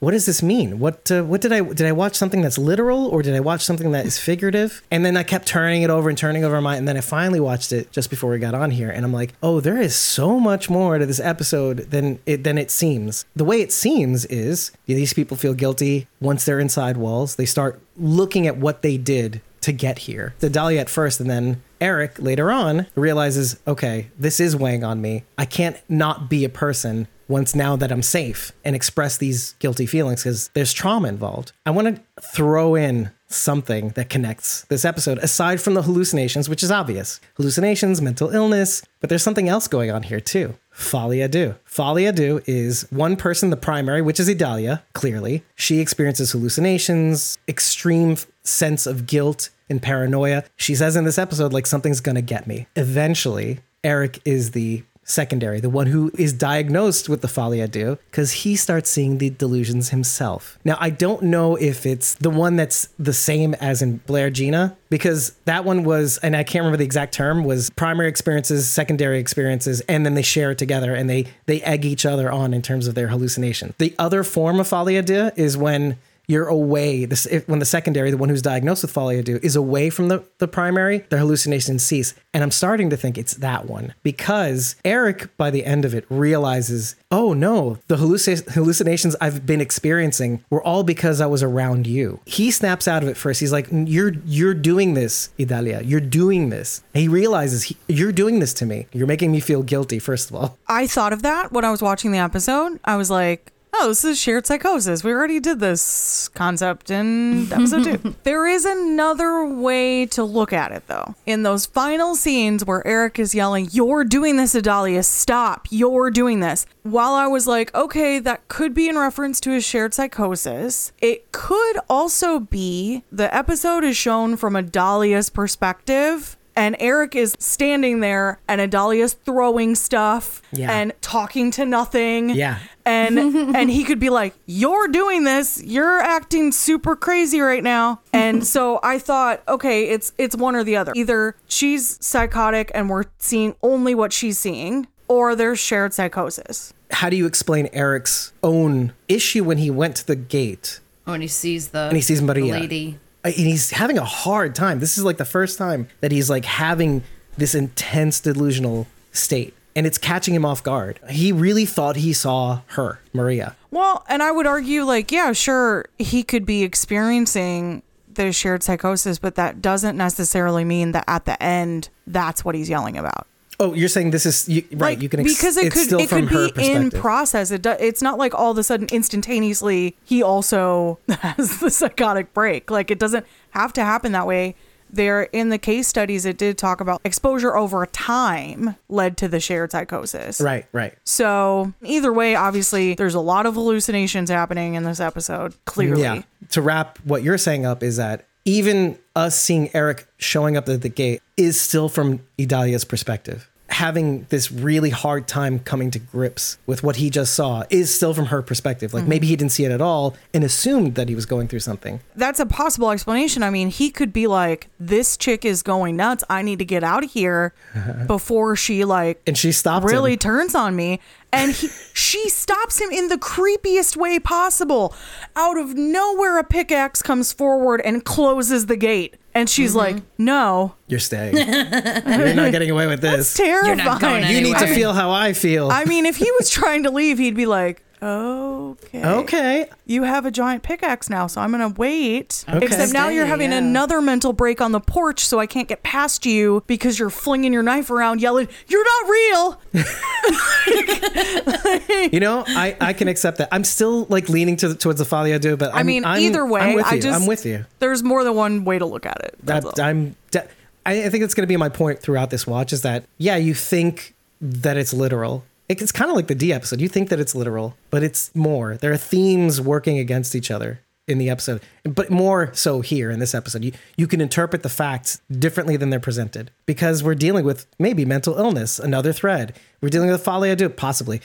what does this mean? What uh, what did I did I watch something that's literal or did I watch something that is figurative? And then I kept turning it over and turning over my and then I finally watched it just before we got on here and I'm like, "Oh, there is so much more to this episode than it than it seems." The way it seems is these people feel guilty once they're inside walls. They start looking at what they did to get here. Idalia at first, and then Eric later on realizes, okay, this is weighing on me. I can't not be a person once now that I'm safe and express these guilty feelings because there's trauma involved. I want to throw in something that connects this episode aside from the hallucinations, which is obvious hallucinations, mental illness, but there's something else going on here too. À deux. Folie is one person, the primary, which is Idalia, clearly. She experiences hallucinations, extreme sense of guilt and paranoia. She says in this episode, like, something's gonna get me. Eventually, Eric is the secondary, the one who is diagnosed with the folie à because he starts seeing the delusions himself. Now, I don't know if it's the one that's the same as in Blair Gina, because that one was, and I can't remember the exact term, was primary experiences, secondary experiences, and then they share it together and they they egg each other on in terms of their hallucination. The other form of folie à is when you're away this if, when the secondary the one who's diagnosed with folie do, is away from the, the primary their hallucinations cease. And i'm starting to think it's that one because eric by the end of it realizes oh no the halluc- hallucinations i've been experiencing were all because i was around you. He snaps out of it first. He's like you're you're doing this idalia. You're doing this. And he realizes he, you're doing this to me. You're making me feel guilty first of all. I thought of that when I was watching the episode. I was like, oh, this is shared psychosis. We already did this concept in episode two. There is another way to look at it, though. In those final scenes where Eric is yelling, You're doing this, Idalia, stop, you're doing this. While I was like, okay, that could be in reference to his shared psychosis, it could also be the episode is shown from Idalia's perspective and Eric is standing there and Idalia's throwing stuff Yeah. and talking to nothing. Yeah. And and he could be like, "You're doing this. You're acting super crazy right now." And so I thought, okay, it's it's one or the other. Either she's psychotic and we're seeing only what she's seeing, or there's shared psychosis. how do you explain eric's own issue when he went to the gate oh, When he sees the and he sees the Maria. lady. And he's having a hard time. This is like the first time that he's like having this intense delusional state. And it's catching him off guard. He really thought he saw her, Maria. Well, and I would argue, like, yeah, sure, he could be experiencing the shared psychosis, but that doesn't necessarily mean that at the end, that's what he's yelling about. Oh, you're saying this is you, right? Like, you can ex- because it could it could be in process. It do, it's not like all of a sudden instantaneously he also has the psychotic break. Like it doesn't have to happen that way. There in the case studies, it did talk about exposure over time led to the shared psychosis. right, right. So either way, obviously, there's a lot of hallucinations happening in this episode. Clearly, Yeah. To wrap what you're saying up is that even us seeing Eric showing up at the gate is still from Idalia's perspective. Having this really hard time coming to grips with what he just saw is still from her perspective. Like mm-hmm. maybe he didn't see it at all and assumed that he was going through something. that's a possible explanation. I mean, he could be like, "This chick is going nuts. I need to get out of here before she like And she stops really him. turns on me." And he, she stops him in the creepiest way possible. Out of nowhere, a pickaxe comes forward and closes the gate. And she's mm-hmm. like, "No, You're staying. You're not getting away with this. It's terrifying." not going You need to feel how I feel. I mean, if he was trying to leave, he'd be like, "Okay, okay. you have a giant pickaxe now, so I'm gonna wait. Okay. Except now you're having yeah. another mental break on the porch, so I can't get past you because you're flinging your knife around, yelling, "You're not real." You know, I, I can accept that. I'm still like leaning to, towards the Folie à deux, but I'm, I mean, I'm- either way, I'm with I you. just I'm with you. There's more than one way to look at it. that I'm de- I, I think it's going to be my point throughout this watch is that yeah you think that it's literal It- it's kind of like the D episode you think that it's literal but it's more there are themes working against each other in the episode but more so here in this episode you, you can interpret the facts differently than they're presented because we're dealing with maybe mental illness another thread we're dealing with folie à deux possibly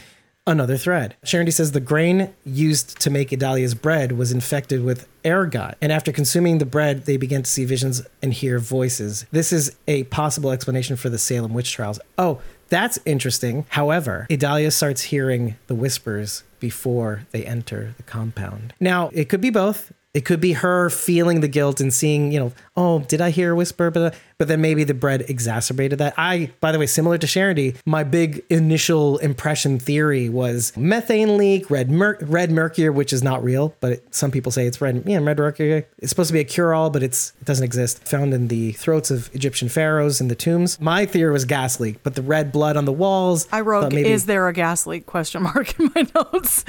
Another thread. Sharon says the grain used to make Idalia's bread was infected with ergot, and after consuming the bread, they began to see visions and hear voices. This is a possible explanation for the Salem witch trials. Oh, that's interesting. However, Idalia starts hearing the whispers before they enter the compound. Now, it could be both. It could be her feeling the guilt and seeing, you know, oh, did I hear a whisper? But, but then maybe the bread exacerbated that. I, by the way, similar to Sharon my big initial impression theory was methane leak, red mer- red mercury, which is not real, but it, some people say it's red. Yeah, red mercury. It's supposed to be a cure-all, but it's it doesn't exist. Found in the throats of Egyptian pharaohs in the tombs. My theory was gas leak, but the red blood on the walls. I wrote, maybe- "Is there a gas leak?" Question mark in my notes.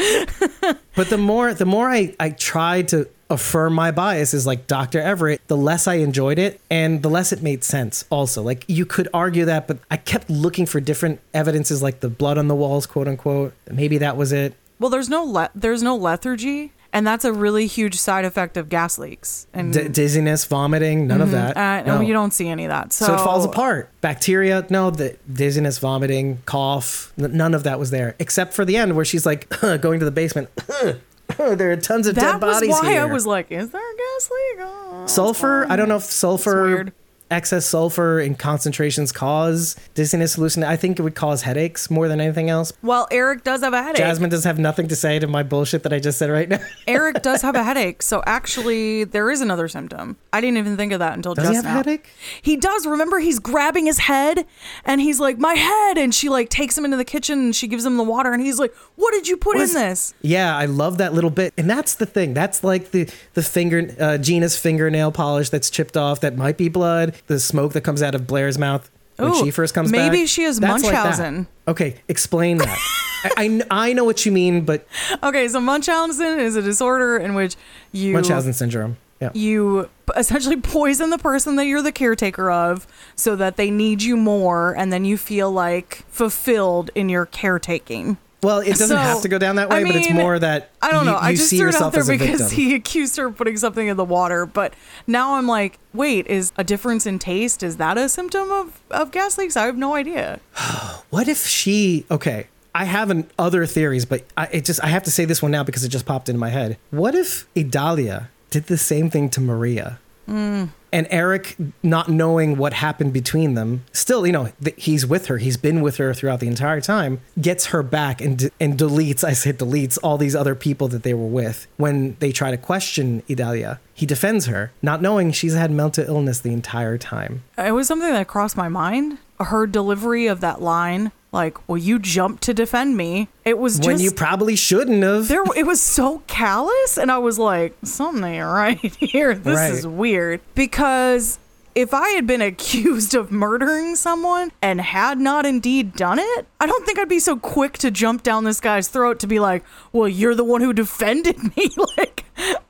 But the more the more I, I tried to affirm my bias is like Dr. Everett, the less I enjoyed it and the less it made sense also. Like you could argue that, but I kept looking for different evidences like the blood on the walls, quote unquote. Maybe that was it. well, there's no le- there's no lethargy, and that's a really huge side effect of gas leaks. And D- dizziness, vomiting, none of that. uh, no, you don't see any of that. So, So it falls apart. Bacteria, no, the dizziness, vomiting, cough, n- none of that was there, except for the end where she's like going to the basement. there are tons of That dead was bodies why here. I was like, "Is there a gas leak?" Oh, sulfur i don't know if sulfur weird. Excess sulfur in concentrations cause dizziness hallucination i think it would cause headaches more than anything else Well, Eric does have a headache. jasmine does have nothing to say to my bullshit that i just said right now Eric does have a headache. So actually, there is another symptom. I didn't even think of that until Jasmine. does just he have a now. headache He does. Remember, he's grabbing his head, and he's like, "My head!" And she like takes him into the kitchen, and she gives him the water, and he's like, "What did you put What in is- this?" yeah i love that little bit and that's the thing that's like the the finger uh, gina's fingernail polish that's chipped off that might be blood the smoke that comes out of blair's mouth when Ooh, she first comes back maybe she has That's like. Munchausen. okay explain that I, I I know what you mean but Okay, so Munchausen is a disorder in which you munchausen syndrome yeah you essentially poison the person that you're the caretaker of so that they need you more and then you feel like fulfilled in your caretaking. Well, it doesn't So, have to go down that way, I but it's more that I don't you, know. I you just see threw it out there because he accused her of putting something in the water. But now I'm like, wait, is a difference in taste? Is that a symptom of, of gas leaks? I have no idea. What if she? Okay, I have an, other theories, but I it just I have to say this one now because it just popped into my head. What if Idalia did the same thing to Maria? Mm. And Eric, not knowing what happened between them, still, you know, th- he's with her. He's been with her throughout the entire time. Gets her back and and deletes. I say deletes all these other people that they were with when they try to question Idalia. He defends her, not knowing she's had mental illness the entire time. It was something that crossed my mind. Her delivery of that line, like, "Well, you jumped to defend me." It was just when you probably shouldn't have. there. It was so callous, and I was like, "Something ain't right here. This Right. is weird." Because if I had been accused of murdering someone and had not indeed done it, I don't think I'd be so quick to jump down this guy's throat to be like, "Well, you're the one who defended me." like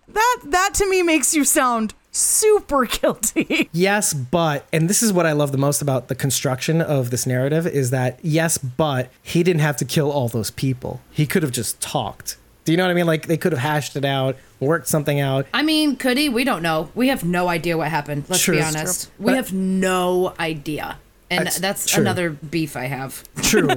that. That to me makes you sound super guilty. Yes, but, and this is what I love the most about the construction of this narrative is that, yes, but he didn't have to kill all those people. He could have just talked. Do you know what I mean? Like they could have hashed it out, worked something out. I mean, could he? We don't know. We have no idea what happened. Let's True. be honest. We But- have no idea. And That's that's, another beef I have. True.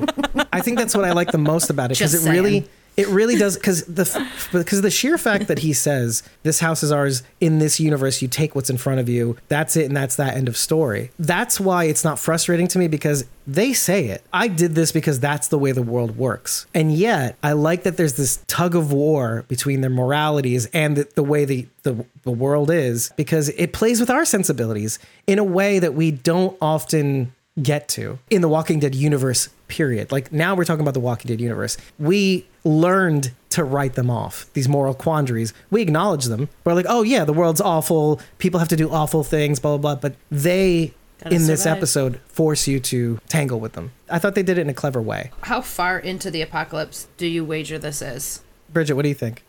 I think that's what I like the most about it because it really. It really does. Because the because the sheer fact that he says this house is ours in this universe, you take what's in front of you. That's it, and that's that end of story. That's why it's not frustrating to me because they say it. I did this because that's the way the world works, and yet I like that there's this tug of war between their moralities and the, the way the, the the world is because it plays with our sensibilities in a way that we don't often get to in the Walking Dead universe, period. Like now we're talking about the Walking Dead universe. We learned to write them off, these moral quandaries. We acknowledge them. We're like, oh yeah, the world's awful. People have to do awful things, blah, blah, blah. But they, Gotta in this episode, force you to tangle with them. I thought they did it in a clever way. How far into the apocalypse do you wager this is? Bridget, what do you think?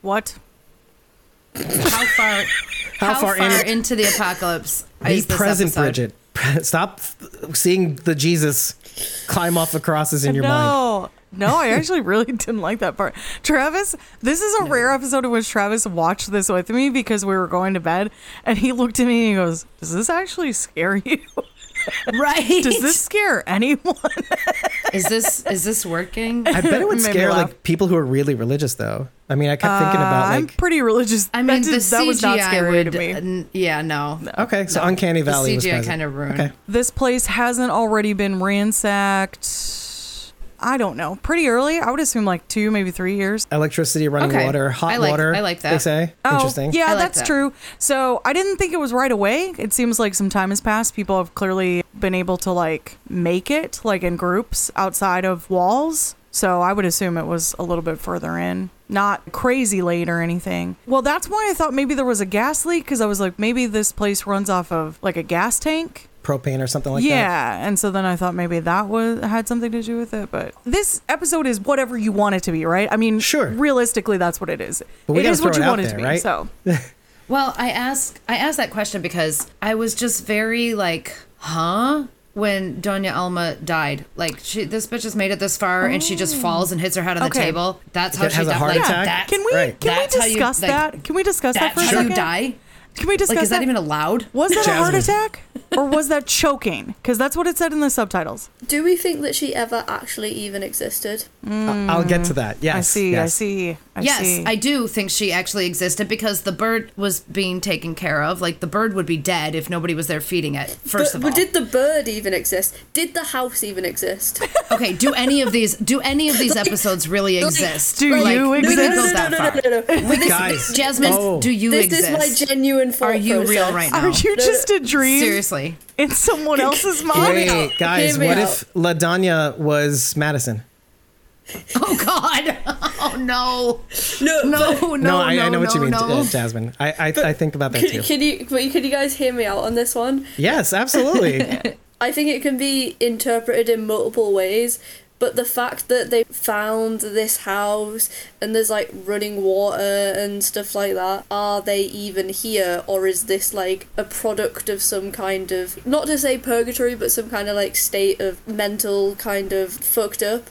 What? How far? How far in- into the apocalypse Be is this present, episode? Bridget. Stop seeing the Jesus climb off the crosses in your mind. no. No, I actually really didn't like that part. Travis, this is a rare episode in which Travis watched this with me because we were going to bed and he looked at me and he goes, Does this actually scare you? right. Does this scare anyone? is this is this working? I bet it would scare laugh. like people who are really religious though. I mean, I kept thinking about uh, I'm like pretty religious. I mean, that, the did- that was not CGI scary would, to me. n- yeah, no. okay, so Uncanny The Valley was CGI present. kind of ruined. Okay. This place hasn't already been ransacked. I don't know. Pretty early. I would assume like two, maybe three years. Electricity, running Okay. water, hot I like- water. I like that. They say Oh, interesting. yeah, I like that's that. true. So I didn't think it was right away. It seems like some time has passed. People have clearly been able to like make it like in groups outside of walls. So I would assume it was a little bit further in, not crazy late or anything. Well, that's why I thought maybe there was a gas leak because I was like, maybe this place runs off of like a gas tank. Propane or something like that. yeah, and so then I thought maybe that was had something to do with it. But this episode is whatever you want it to be, right? I mean, Sure. Realistically, that's what it is. But we it what you it out want it there, to be. right? So Well, I ask I asked that question because I was just very like, huh? When Doña Alma died, like she, this bitch has made it this far, and she just oh. falls and hits her head on the Okay. table. That's how It she has a died. heart like, attack? That, Can we Right. can we That's how you, discuss like, that? Can we discuss that that's for a how second? you die. Can we discuss Like, is that that? even allowed? was that a heart Jasmine. attack or was that choking? Because that's what it said in the subtitles. Do we think that she ever actually even existed? I- I'll get to that. Yes. I see. I yes. see. I yes, see. I do think she actually existed because the bird was being taken care of. Like the bird would be dead if nobody was there feeding it. First but, of but all, did the bird even exist? Did the house even exist? okay, do any of these do any of these Like- episodes really like- exist? Do Like, you we exist? can No, go no, that no, far. no, no, no, no. This- Guys, Jasmine, oh. do you this exist? is my genuine Are you real right now? Are you just a dream Seriously. in someone else's mind? Wait, guys, what out. if La Doña was Madison? Oh God. Oh no. No, No, but- no, No, I, I know no, what you mean, no. uh, Jasmine. I, I, I think about that Can, too. can you but can you guys hear me out on this one? Yes, absolutely. I think it can be interpreted in multiple ways, but the fact that they found this house and there's like running water and stuff like that, are they even here or is this like a product of some kind of not to say purgatory, but some kind of like state of mental kind of fucked up?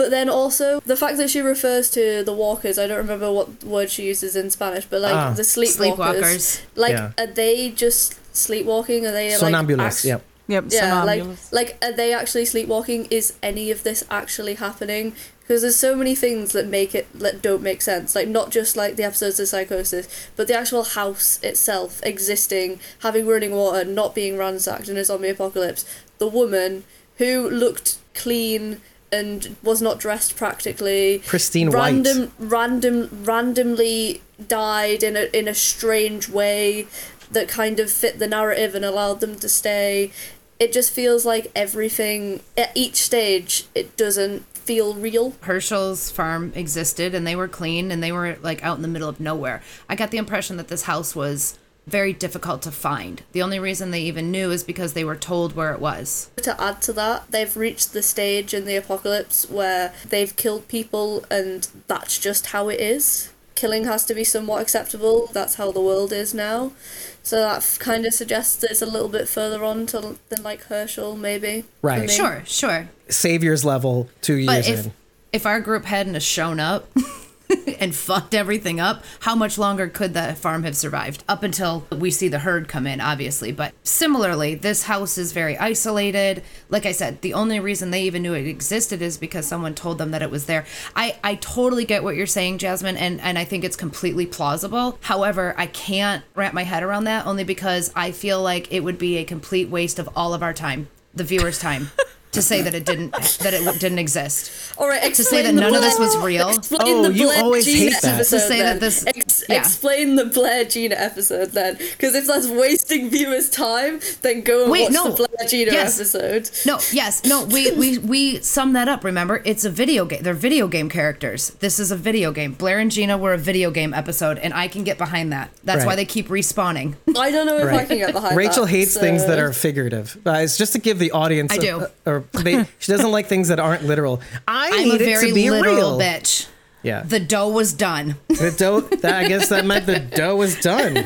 But then also the fact that she refers to the walkers, I don't remember what word she uses in Spanish, but like Ah. the sleepwalkers. Sleepwalkers. Like Yeah. are they just sleepwalking? Are they like Sonámbulos, act- yep. Yep. yeah, like like are they actually sleepwalking? Is any of this actually happening? Because there's so many things that make it that don't make sense. Like not just like the episodes of psychosis, but the actual house itself existing, having running water, not being ransacked in a zombie apocalypse. The woman who looked clean and was not dressed practically. Pristine white. random, random, randomly died in a in a strange way that kind of fit the narrative and allowed them to stay. It just feels like everything at each stage it doesn't feel real. Hershel's farm existed and they were clean and they were like out in the middle of nowhere. I got the impression that this house was very difficult to find. The only reason they even knew is because they were told where it was. To add to that, they've reached the stage in the apocalypse where they've killed people and that's just how it is. Killing has to be somewhat acceptable. That's how the world is now. So that kind of suggests that it's a little bit further on to, than like Hershel, maybe. Right. Sure, sure. Savior's level two years But if in. if our group hadn't have shown up and fucked everything up, how much longer could the farm have survived? Up until we see the herd come in, obviously. But similarly, this house is very isolated. Like I said, the only reason they even knew it existed is because someone told them that it was there. I, I totally get what you're saying, Jasmine, and, and I think it's completely plausible. However, I can't wrap my head around that only because I feel like it would be a complete waste of all of our time, the viewers' time. To say that it didn't that it didn't exist. All right, To say explain that the none of this Blair- was real? Explain Oh, the you Blair always Gina hate that. episode. To say that then. this- Ex- yeah. Explain the Blair Gina episode then, because if that's wasting viewers' time, then go and Wait, watch no. the Blair Gina Yes. episode. No, yes, no, we, we we sum that up, remember? It's a video game. They're video game characters. This is a video game. Blair and Gina were a video game episode, and I can get behind that. That's why they keep respawning. I don't know if I can get behind that. Rachel that, hates so- things that are figurative. Uh, it's just to give the audience. I a- do. Or they, she doesn't like things that aren't literal. I I'm need a it very to be literal real. bitch. Yeah. The dough was done. The dough. That, I guess that meant the dough was done.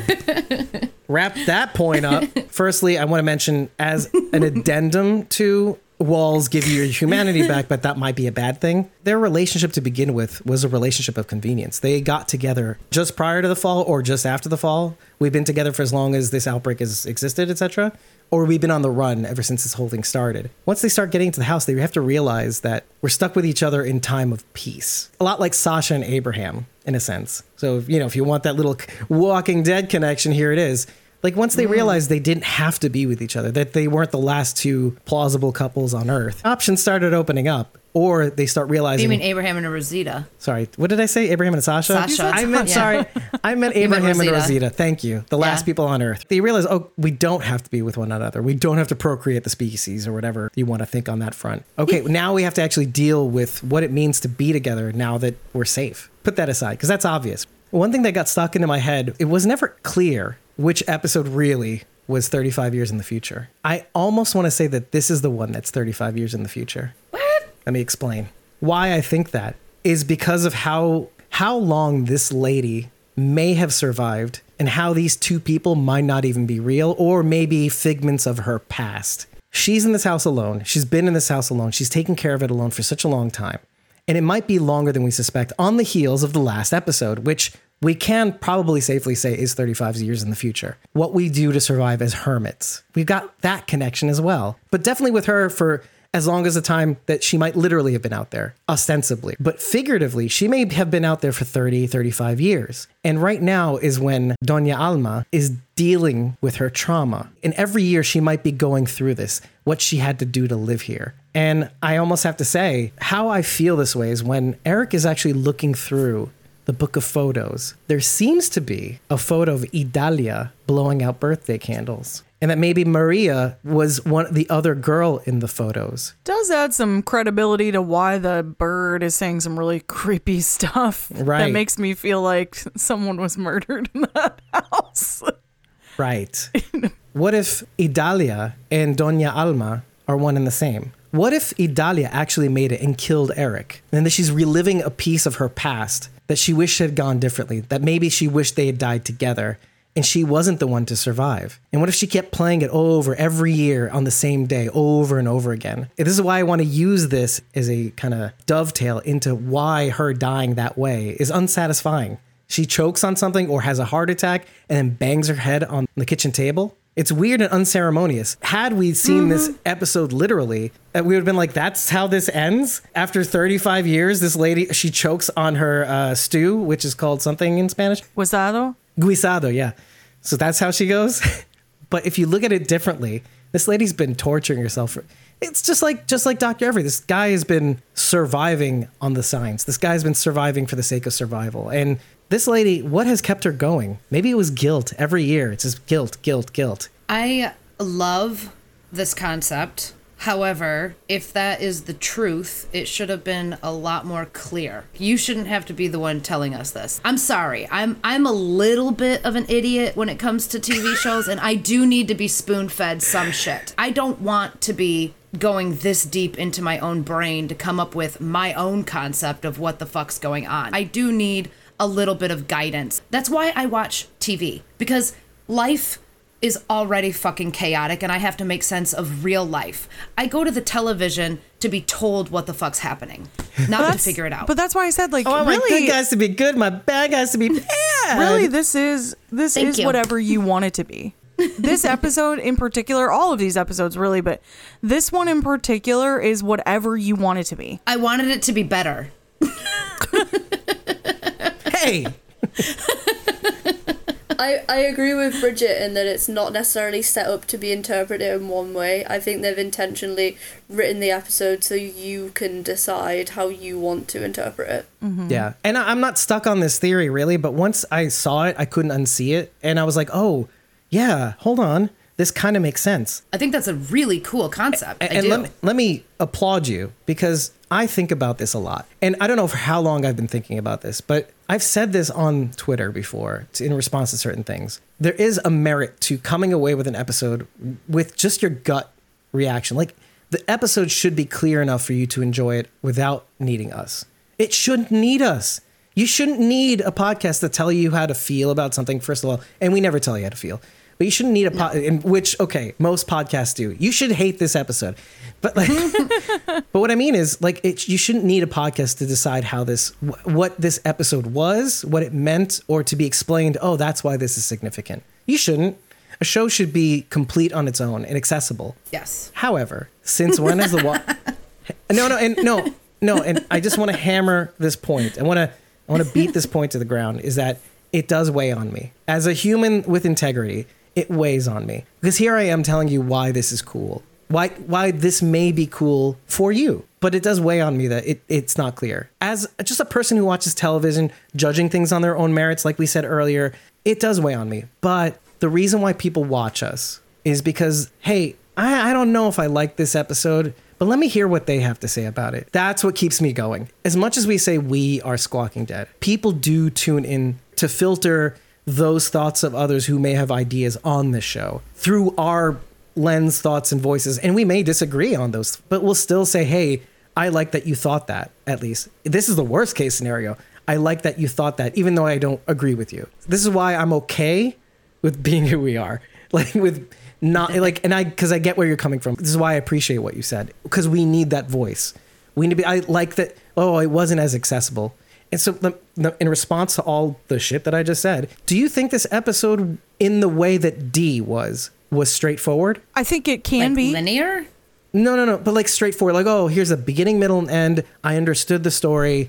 Wrap that point up. Firstly, I want to mention as an addendum to walls give you your humanity back, but that might be a bad thing. Their relationship to begin with was a relationship of convenience. They got together just prior to the fall or just after the fall. We've been together for as long as this outbreak has existed, etc. Or we've been on the run ever since this whole thing started. Once they start getting to the house, they have to realize that we're stuck with each other in time of peace. A lot like Sasha and Abraham, in a sense. So, you know, if you want that little Walking Dead connection, here it is. Like once they mm. realized they didn't have to be with each other, that they weren't the last two plausible couples on Earth, options started opening up. Or they start realizing. You mean Abraham and Rosita? sorry, what did I say? Abraham and Sasha. Sasha. I meant Yeah. sorry. I meant meant Abraham and Rosita. Rosita. Thank you. The last Yeah. people on Earth. They realize, oh, we don't have to be with one another. We don't have to procreate the species or whatever you want to think on that front. Okay, now we have to actually deal with what it means to be together now that we're safe. Put that aside because that's obvious. One thing that got stuck into my head, it was never clear which episode really was 35 years in the future. I almost want to say that this is the one that's 35 years in the future. What? Let me explain. Why I think that is because of how how long this lady may have survived and how these two people might not even be real or maybe figments of her past. She's in this house alone. She's been in this house alone. She's taken care of it alone for such a long time. And it might be longer than we suspect on the heels of the last episode, which we can probably safely say is 35 years in the future. What we do to survive as hermits. We've got that connection as well. But definitely with her for as long as the time that she might literally have been out there, ostensibly. But figuratively, she may have been out there for 30, 35 years. And right now is when Doña Alma is dealing with her trauma. And every year she might be going through this, what she had to do to live here. And I almost have to say, how I feel this way is when Eric is actually looking through the book of photos, there seems to be a photo of Idalia blowing out birthday candles. And that maybe Maria was one the other girl in the photos. Does add some credibility to why the bird is saying some really creepy stuff. Right. That makes me feel like someone was murdered in that house. Right. what if Idalia and Doña Alma are one and the same? What if Idalia actually made it and killed Eric? And that she's reliving a piece of her past that she wished had gone differently, that maybe she wished they had died together and she wasn't the one to survive. And what if she kept playing it over every year on the same day, over and over again? And this is why I want to use this as a kind of dovetail into why her dying that way is unsatisfying. She chokes on something or has a heart attack and then bangs her head on the kitchen table. It's weird and unceremonious. Had we seen this episode literally, that we would have been like, that's how this ends? After 35 years, this lady, she chokes on her uh, stew, which is called something in Spanish. Guisado? Guisado, yeah. So that's how she goes. but if you look at it differently, this lady's been torturing herself. For, it's just like just like Dr. Everett. This guy has been surviving on the science. This guy's been surviving for the sake of survival. And this lady, what has kept her going? Maybe it was guilt every year. It's just guilt, guilt, guilt. I love this concept. However, if that is the truth, it should have been a lot more clear. You shouldn't have to be the one telling us this. I'm sorry. I'm I'm a little bit of an idiot when it comes to TV shows and I do need to be spoon-fed some shit. I don't want to be going this deep into my own brain to come up with my own concept of what the fuck's going on. I do need a little bit of guidance. That's why I watch TV because life is already fucking chaotic and I have to make sense of real life. I go to the television to be told what the fuck's happening, not to figure it out. But that's why I said, like, Oh, my really, good guys to be good, my bad guys to be bad. really, this is this Thank is you. whatever you want it to be. This episode in particular, all of these episodes really, but this one in particular is whatever you want it to be. I wanted it to be better. Hey, I, I agree with Bridget in that it's not necessarily set up to be interpreted in one way. I think they've intentionally written the episode so you can decide how you want to interpret it. Mm-hmm. Yeah. And I- I'm not stuck on this theory really, but once I saw it, I couldn't unsee it. And I was like, oh, yeah, hold on. This kind of makes sense. I think that's a really cool concept. And let me, let me applaud you because I think about this a lot. And I don't know for how long I've been thinking about this, but I've said this on Twitter before in response to certain things. There is a merit to coming away with an episode with just your gut reaction. Like the episode should be clear enough for you to enjoy it without needing us. It shouldn't need us. You shouldn't need a podcast to tell you how to feel about something, first of all, and we never tell you how to feel. But you shouldn't need a pod. In which, okay, most podcasts do. You should hate this episode, but like, but what I mean is, like, it, you shouldn't need a podcast to decide how this, wh- what this episode was, what it meant, or to be explained. Oh, that's why this is significant. You shouldn't. A show should be complete on its own and accessible. Yes. However, since when is the wa- no no and no no and I just want to hammer this point. I want to I want to beat this point to the ground is that it does weigh on me as a human with integrity. It weighs on me because here I am telling you why this is cool. Why why this may be cool for you, but it does weigh on me that it, it's not clear. As just a person who watches television, judging things on their own merits, like we said earlier, it does weigh on me. But the reason why people watch us is because, hey, I, I don't know if I like this episode, but let me hear what they have to say about it. That's what keeps me going. As much as we say we are Squawking Dead, people do tune in to filter those thoughts of others who may have ideas on this show through our lens, thoughts, and voices. And we may disagree on those, but we'll still say, hey, I like that you thought that, at least. This is the worst case scenario. I like that you thought that, even though I don't agree with you. This is why I'm okay with being who we are. Like, with not, like, and I, because I get where you're coming from. This is why I appreciate what you said, because we need that voice. We need to be, I like that, oh, it wasn't as accessible. And so, the, the, in response to all the shit that I just said, do you think this episode, in the way that Dee was, was straightforward? I think it can Like be. linear? No, no, no. But like straightforward, like oh, here's a beginning, middle, and end. I understood the story,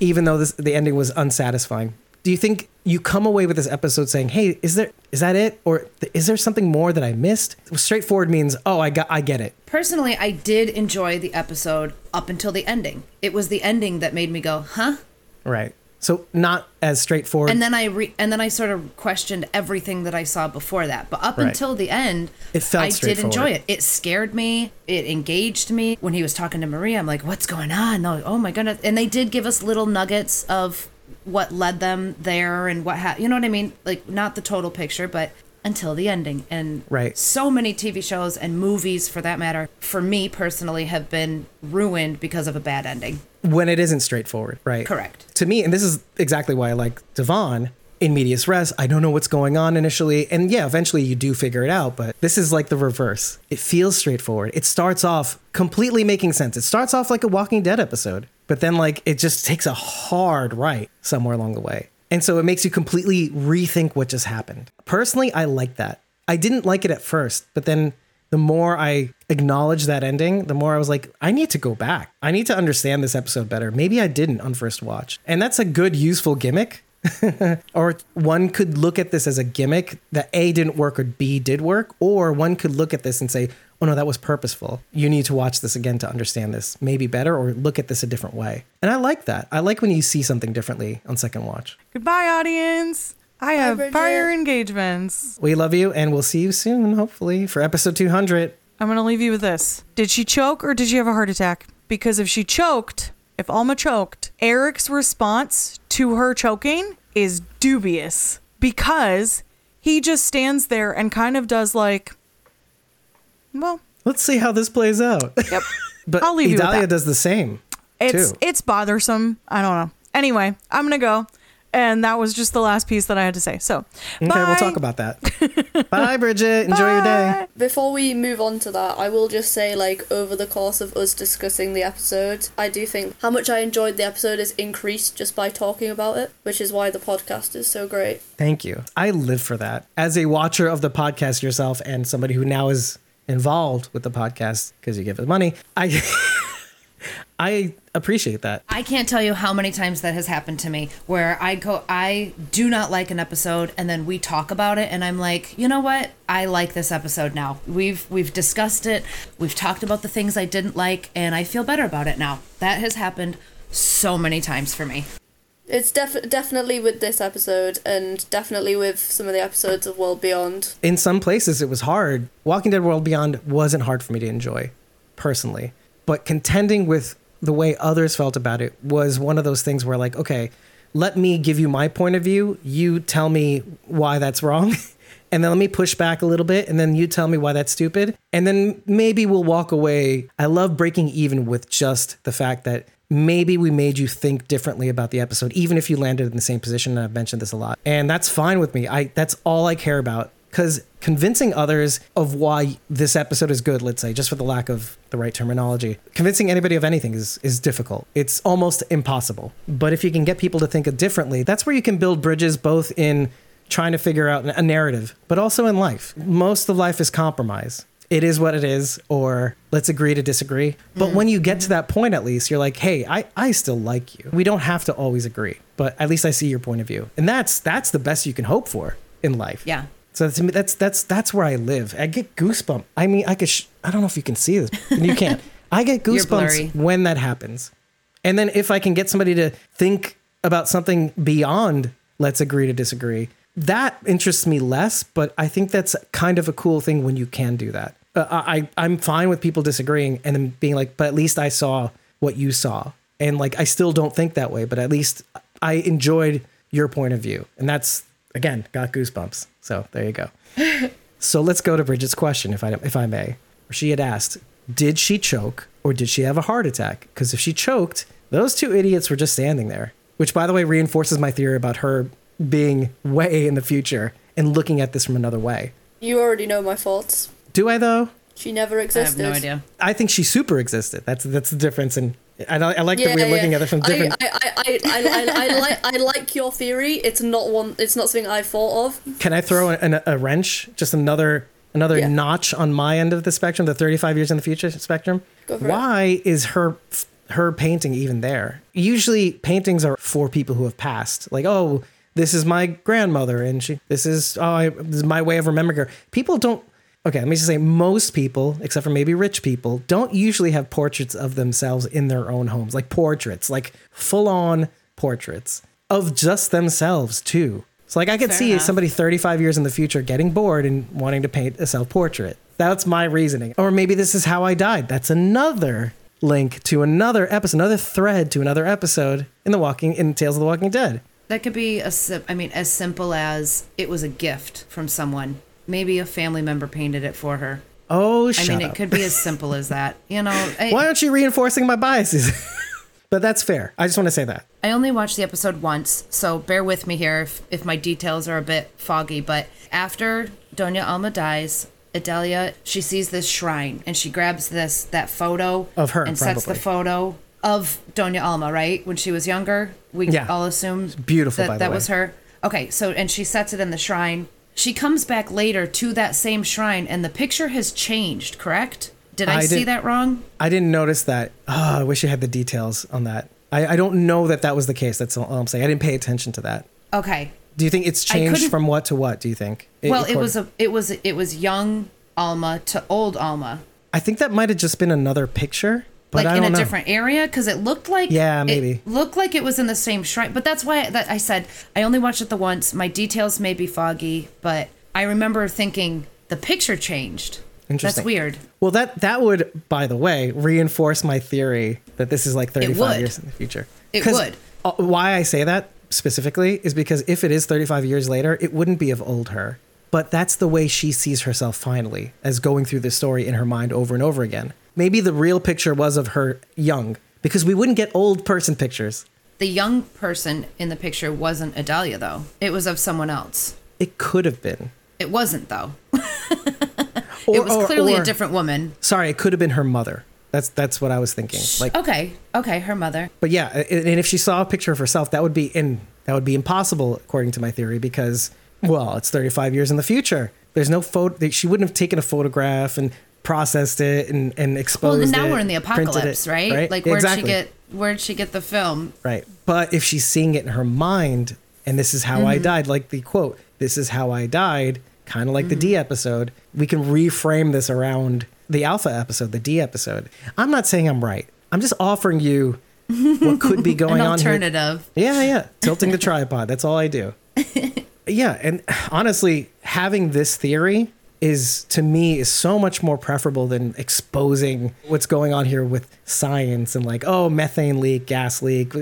even though this the ending was unsatisfying. Do you think you come away with this episode saying, "Hey, is there is that it, or th- is there something more that I missed?" Straightforward means, "Oh, I got, I get it." Personally, I did enjoy the episode up until the ending. It was the ending that made me go, "Huh?" Right. So not as straightforward. And then I re- and then I sort of questioned everything that I saw before that. But up Right. until the end, It felt I did enjoy it. It scared me. It engaged me. When he was talking to Maria, I'm like, "What's going on?" No, oh my goodness! And they did give us little nuggets of what led them there and what ha- you know what I mean? Like not the total picture, but until the ending. And Right. so many TV shows and movies, for that matter, for me personally, have been ruined because of a bad ending. when it isn't straightforward, right? Correct. To me, and this is exactly why I like Davon in medias res. I don't know what's going on initially, and yeah, eventually you do figure it out. But this is like the reverse. It feels straightforward. It starts off completely making sense. It starts off like a Walking Dead episode, but then like it just takes a hard right somewhere along the way, and so it makes you completely rethink what just happened. Personally, I like that. I didn't like it at first, but then the more I acknowledged that ending, the more I was like, I need to go back. I need to understand this episode better. Maybe I didn't on first watch. And that's a good, useful gimmick. or one could look at this as a gimmick that A didn't work or B did work. Or one could look at this and say, oh no, that was purposeful. You need to watch this again to understand this maybe better or look at this a different way. And I like that. I like when you see something differently on second watch. Goodbye, audience. I have Bridget. prior engagements. We love you and we'll see you soon, hopefully, for episode 200. I'm going to leave you with this. Did she choke or did she have a heart attack? Because if she choked, if Alma choked, Eric's response to her choking is dubious because he just stands there and kind of does like, well, Let's see how this plays out. yep. But I'll leave you with Idalia that. does the same. It's too. it's bothersome. I don't know. Anyway, I'm gonna go, and that was just the last piece that I had to say. So, Okay, bye. we'll talk about that. Bye, Bridget. Enjoy your day. Before we move on to that, I will just say, like, over the course of us discussing the episode, I do think how much I enjoyed the episode is increased just by talking about it, which is why the podcast is so great. Thank you. I live for that. As a watcher of the podcast yourself and somebody who now is involved with the podcast because you give it money, I I appreciate that. I can't tell you how many times that has happened to me where I go I do not like an episode and then we talk about it and I'm like, "You know what? I like this episode now. We've we've discussed it. We've talked about the things I didn't like and I feel better about it now." That has happened so many times for me. It's def- definitely with this episode, and definitely with some of the episodes of World Beyond. In some places, it was hard. Walking Dead World Beyond wasn't hard for me to enjoy, personally. But contending with the way others felt about it was one of those things where, like, okay, let me give you my point of view. You tell me why that's wrong. And then let me push back a little bit. And then you tell me why that's stupid. And then maybe we'll walk away. I love breaking even with just the fact that maybe we made you think differently about the episode, even if you landed in the same position. And I've mentioned this a lot. And that's fine with me. I that's all I care about because convincing others of why this episode is good, let's say, just for the lack of the right terminology, convincing anybody of anything is, is difficult. It's almost impossible. But if you can get people to think differently, that's where you can build bridges both in trying to figure out a narrative, but also in life. Most of life is compromise. It is what it is, or let's agree to disagree. But mm. when you get to that point, at least, you're like, hey, I, I still like you. We don't have to always agree, but at least I see your point of view. And that's that's the best you can hope for in life. Yeah. So to me, that's that's that's where I live. I get goosebumps. I mean, I could. Sh- I don't know if you can see this. And you can't. I get goosebumps when that happens. And then if I can get somebody to think about something beyond let's agree to disagree, that interests me less. But I think that's kind of a cool thing when you can do that. Uh, I I'm fine with people disagreeing and then being like, but at least I saw what you saw, and like I still don't think that way, but at least I enjoyed your point of view, and that's again got goosebumps. So there you go. So let's go to Bridget's question, if I if I may. She had asked, "Did she choke or did she have a heart attack?" Because if she choked, those two idiots were just standing there. Which, by the way, reinforces my theory about her being way in the future and looking at this from another way. You already know my thoughts. Do I though? She never existed. I have existed. no idea. I think she super existed. That's that's the difference. And I, I like that we're looking at it from different. I, I, I, I, I, I, like, I like your theory. It's not one. It's not something I thought of. Can I throw an, a wrench? Just another another Yeah. notch on my end of the spectrum, the 35 years in the future spectrum. Go for. Why is her her painting even there? Usually paintings are for people who have passed. Like, oh, this is my grandmother and she this is oh, I, this is my way of remembering her. People don't Okay, let me just say most people, except for maybe rich people, don't usually have portraits of themselves in their own homes. Like portraits, like full-on portraits of just themselves too. So like I could Fair see enough. somebody 35 years in the future getting bored and wanting to paint a self-portrait. That's my reasoning. Or maybe this is how I died. That's another link to another episode, another thread to another episode in the Walking in Tales of the Walking Dead. That could be a, I mean as simple as it was a gift from someone. Maybe a family member painted it for her. Oh, I mean, up. it could be as simple as that. You know, I, Why aren't you reinforcing my biases? but that's fair. I just want to say that. I only watched the episode once, so bear with me here if, if my details are a bit foggy. But after Doña Alma dies, Idalia she sees this shrine and she grabs this that photo Of her, and sets the photo of Doña Alma. Right when she was younger, we Yeah. all assume beautiful, that by the that way. was her. Okay, so and she sets it in the shrine. She comes back later to that same shrine, and the picture has changed. Correct? Did I, I see that wrong? I didn't notice that. Oh, I wish I had the details on that. I, I don't know that that was the case. That's all I'm saying. I didn't pay attention to that. Okay, Do you think it's changed from what to what? Do you think? well, it was a it was it was young Alma to old Alma. I think that might have just been another picture, but like I in a know. different area because it looked like Yeah, it maybe. looked like it was in the same shrine but that's why that i said i only watched it the once my details may be foggy but i remember thinking the picture changed Interesting. that's weird Well, that that would, by the way, reinforce my theory that this is like 35 years in the future. It would. Why I say that specifically is because if it is 35 years later, it wouldn't be of old her. But that's the way she sees herself finally, as going through this story in her mind over and over again. Maybe the real picture was of her young, because we wouldn't get old person pictures. the young person in the picture wasn't Idalia though it was of someone else It could have been. it wasn't though Or, it was or- clearly or- a different woman Sorry, it could have been her mother. That's that's what I was thinking. Like, okay okay her mother But yeah, and and if she saw a picture of herself, that would be in that would be impossible according to my theory because well, it's 35 years in the future. There's no photo. She wouldn't have taken a photograph and processed it and and exposed it. well exposed now it, we're in the apocalypse it, right? like where'd exactly. she get where'd she get the film right? But if she's seeing it in her mind, and this is how I Mm-hmm. died, like the quote, "This is how I died," kind of like the Mm-hmm. Dee episode, we can reframe this around the Alpha episode, the Dee episode. I'm not saying I'm right. I'm just offering you what could be going an on here. alternative Yeah, yeah. Tilting the tripod. That's all I do. yeah, and honestly, having this theory is to me is so much more preferable than exposing what's going on here with science and like, oh, methane leak, gas leak.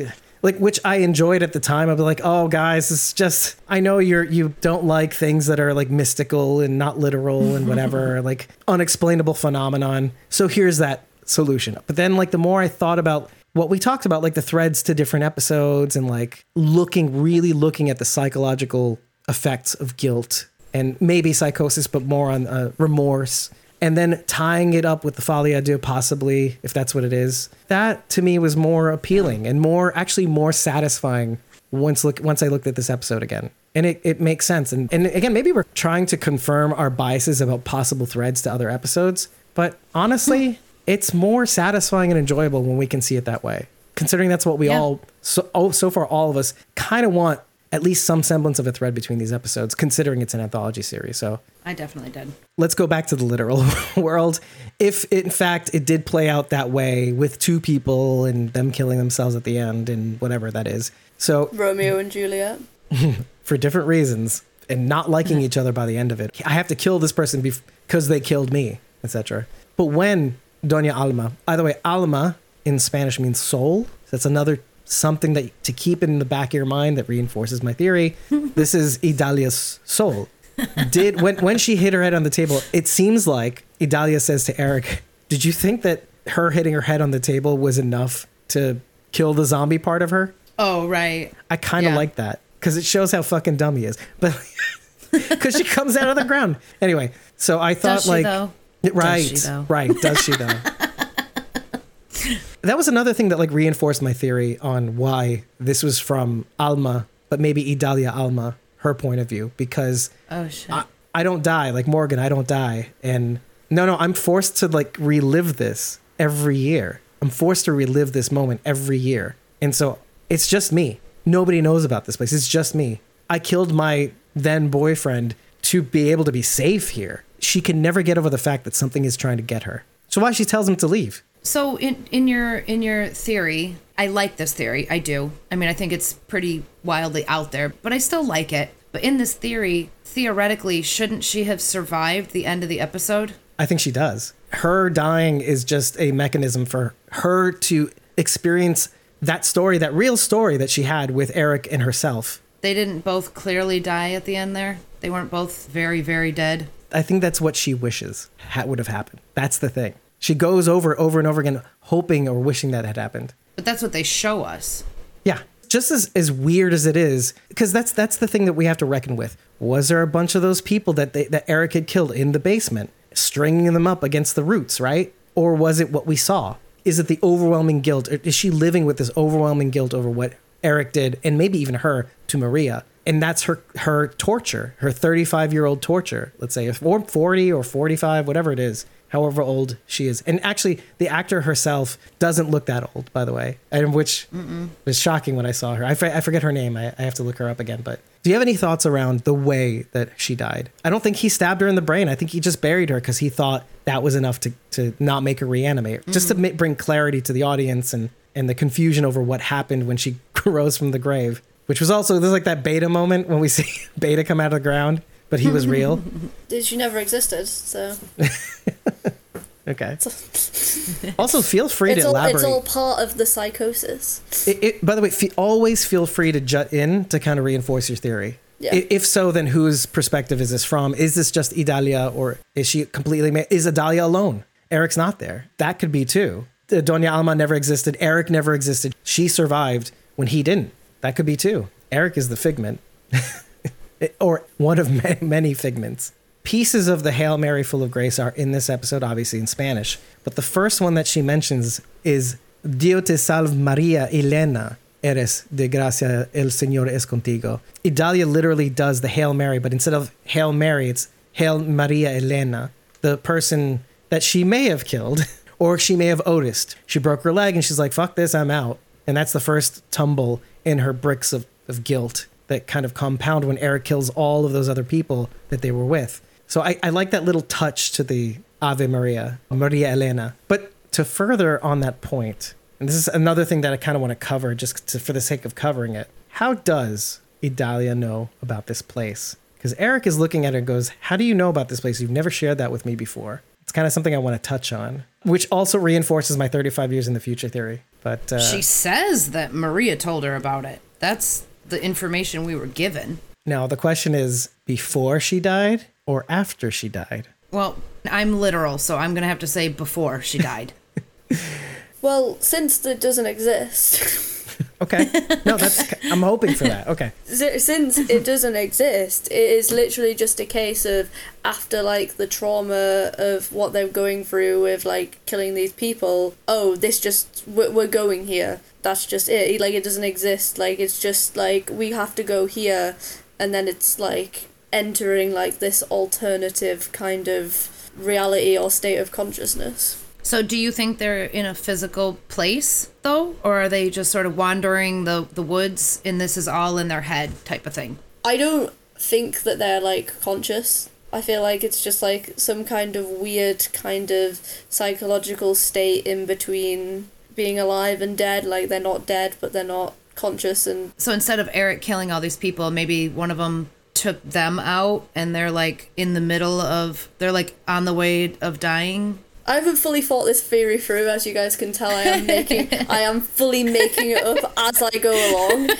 Like which I enjoyed at the time. I'd be like, "Oh, guys, it's just I know you're you don't like things that are like mystical and not literal and whatever, like unexplainable phenomenon. So here's that solution. But then like the more I thought about what we talked about, like the threads to different episodes and like looking, really looking at the psychological effects of guilt and maybe psychosis, but more on uh, remorse. And then tying it up with the Folie à Deux, possibly, if that's what it is. That to me was more appealing and more, actually, more satisfying once look once I looked at this episode again. And it, it makes sense. And, and again, maybe we're trying to confirm our biases about possible threads to other episodes. But honestly, it's more satisfying and enjoyable when we can see it that way. Considering that's what we Yeah. all so oh, so far all of us kind of want at least some semblance of a thread between these episodes, considering it's an anthology series. So I definitely did. let's go back to the literal world. If in fact it did play out that way with two people and them killing themselves at the end and whatever that is. So Romeo and Juliet. for different reasons and not liking each other by the end of it. I have to kill this person because they killed me, etc. But when Doña Alma, by the way, Alma in Spanish means soul. That's another something that to keep in the back of your mind that reinforces my theory. this is Idalia's soul. Did when when she hit her head on the table, it seems like Idalia says to Eric, "Did you think that her hitting her head on the table was enough to kill the zombie part of her?" Oh, right. I kind of Yeah. like that because it shows how fucking dumb he is. But because she comes out of the ground anyway. So I thought Does she, like though? right, she, though? right. Does she though? that was another thing that like reinforced my theory on why this was from Alma, but maybe Idalia Alma, her point of view, because Oh, shit. I, I don't die like Morgan. I don't die, and no, no, I'm forced to like relive this every year. I'm forced to relive this moment every year, and so it's just me. Nobody knows about this place. It's just me. I killed my then boyfriend to be able to be safe here. She can never get over the fact that something is trying to get her. So why she tells him to leave? So in in your in your theory, I like this theory. I do. I mean, I think it's pretty wildly out there, but I still like it. But in this theory, theoretically, shouldn't she have survived the end of the episode? I think she does. Her dying is just a mechanism for her to experience that story, that real story that she had with Eric and herself. They didn't both clearly die at the end there. They weren't both very very dead. I think that's what she wishes would have happened. That's the thing. She goes over over and over again, hoping or wishing that had happened. But that's what they show us. Yeah, just as, as weird as it is, because that's that's the thing that we have to reckon with. Was there a bunch of those people that they, that Eric had killed in the basement, stringing them up against the roots, right? Or was it what we saw? Is it the overwhelming guilt? Or is she living with this overwhelming guilt over what Eric did, and maybe even her to Maria? And that's her her torture, her 35 year old torture. Let's say, or 40 or 45, whatever it is however old she is. And actually, the actor herself doesn't look that old, by the way, and which was shocking when I saw her. I, f- I forget her name. I, I have to look her up again. But do you have any thoughts around the way that she died? I don't think he stabbed her in the brain. I think he just buried her because he thought that was enough to, to not make her reanimate, just to mm-hmm. ma- bring clarity to the audience and, and the confusion over what happened when she rose from the grave. Which was also there's like that beta moment when we see Beta come out of the ground, but he was real. She never existed, so Okay. also, feel free it's to all elaborate. it's all part of the psychosis. It, it, by the way, fe- always feel free to jut in to kind of reinforce your theory. Yeah. If so, then whose perspective is this from? Is this just Idalia, or is she completely? Ma- is Idalia alone? Eric's not there. That could be too. Doña Alma never existed. Eric never existed. She survived when he didn't. That could be too. Eric is the figment, or one of many, many figments. Pieces of the Hail Mary full of grace are in this episode, obviously in Spanish. But the first one that she mentions is Dio te salve Maria Elena. Eres de gracia, el Señor es contigo. Idalia literally does the Hail Mary, but instead of Hail Mary, it's Hail Maria Elena, the person that she may have killed, or she may have Otised. She broke her leg and she's like, fuck this, I'm out. And that's the first tumble in her bricks of, of guilt that kind of compound when Eric kills all of those other people that they were with. So I, I like that little touch to the Ave Maria, Maria Elena. But to further on that point, and this is another thing that I kind of want to cover just to, for the sake of covering it. How does Idalia know about this place? Because Eric is looking at her and goes, How do you know about this place? You've never shared that with me before. It's kind of something I want to touch on, which also reinforces my 35 years in the future theory. But uh, She says that Maria told her about it. That's the information we were given. now the question is before she died or after she died? Well, I'm literal, so I'm gonna have to say before she died. Well, since it doesn't exist, Okay. No, that's I'm hoping for that. Okay. Since it doesn't exist, it is literally just a case of after like the trauma of what they're going through with like killing these people. Oh, this just we're, we're going here. That's just it. Like it doesn't exist. Like it's just like we have to go here, and then it's like entering like this alternative kind of reality or state of consciousness. So do you think they're in a physical place though, or are they just sort of wandering the the woods and this is all in their head type of thing? I don't think that they're like conscious. I feel like it's just like some kind of weird kind of psychological state in between being alive and dead. Like they're not dead, but they're not conscious and So instead of Eric killing all these people, maybe one of them took them out and they're like in the middle of they're like on the way of dying. I haven't fully thought this theory through, as you guys can tell. I am making, I am fully making it up as I go along.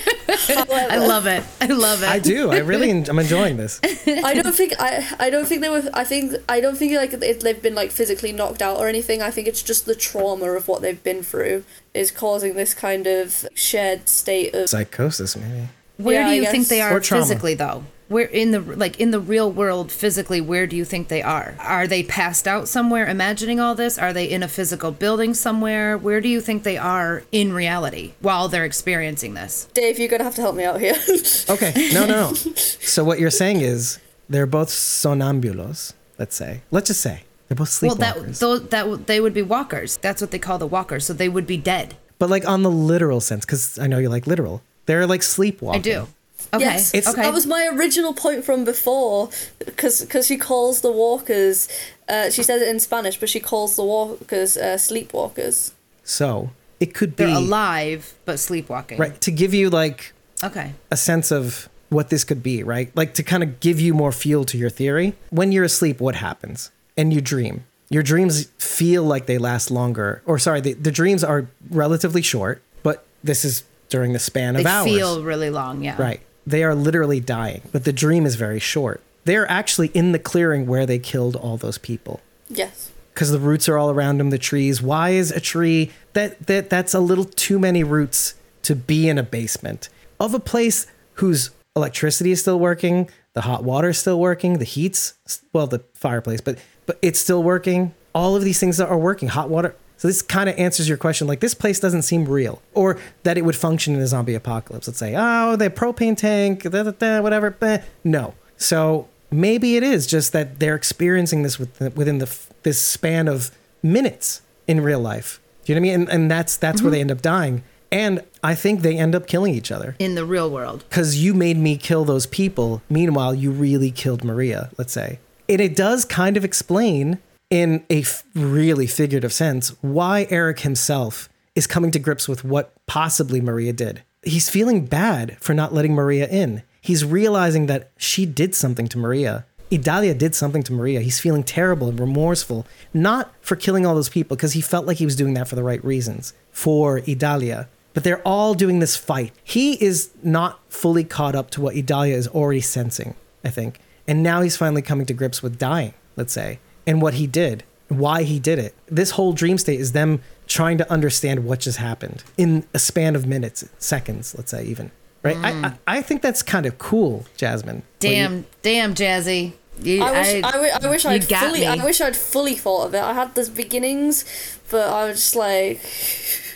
However, I love it. I love it. I do. I really en- I'm enjoying this. I don't think I, I don't think they were. I think I don't think like it, they've been like physically knocked out or anything. I think it's just the trauma of what they've been through is causing this kind of shared state of. Psychosis, maybe. Where Yeah, do you think they are Or physically though? Where in the like in the real world physically, where do you think they are? Are they passed out somewhere imagining all this? Are they in a physical building somewhere? Where do you think they are in reality while they're experiencing this? Dave, you're gonna have to help me out here. Okay. No, no, no. So what you're saying is they're both sonámbulos. Let's say. Let's just say they're both Well, sleepwalkers. that those, that w- they would be walkers. That's what they call the walkers. So they would be dead. but like on the literal sense, because I know you like literal. They're like sleepwalking. I do. Okay. Yes, It's- okay. that was my original point from before, because she calls the walkers. Uh, she says it in Spanish, but she calls the walkers uh, sleepwalkers. So it could be They're alive but sleepwalking. right to give you like Okay. a sense of what this could be, right? Like to kind of give you more fuel to your theory. When you're asleep, what happens? And you dream. Your dreams feel like they last longer, or sorry, the, the dreams are relatively short, but this is during the span of hours. They hours. feel really long. Yeah. Right. They are literally dying, but the dream is very short. They're actually in the clearing where they killed all those people Yes. because the roots are all around them. The trees. Why is a tree that that that's a little too many roots to be in a basement of a place whose electricity is still working, the hot water is still working, the heat's well the fireplace, but but it's still working. All of these things that are working. Hot water. So this kind of answers your question. Like this place doesn't seem real, or that it would function in a zombie apocalypse. Let's say, oh, the propane tank, da, da, da, whatever. No. So maybe it is just that they're experiencing this with, within the this span of minutes in real life. Do you know what I mean? And, and that's that's where mm-hmm. they end up dying. And I think they end up killing each other In the real world. because you made me kill those people. Meanwhile, you really killed Maria. Let's say, and it does kind of explain in a f- really figurative sense why Eric himself is coming to grips with what possibly Maria did. He's feeling bad for not letting Maria in. He's realizing that she did something to Maria. Idalia did something to Maria. He's feeling terrible and remorseful, not for killing all those people, because he felt like he was doing that for the right reasons, for Idalia. But they're all doing this fight. He is not fully caught up to what Idalia is already sensing, I think. And now he's finally coming to grips with dying, let's say, and what he did, why he did it. This whole dream state is them trying to understand what just happened in a span of minutes, seconds, let's say, even. Right? I, mm. I, I think that's kind of cool, Jasmine. What you- Damn, damn, Jazzy. You, I wish I, wi- I wish you I'd got fully me. I wish I'd fully thought of it. I had the beginnings, but I was just like,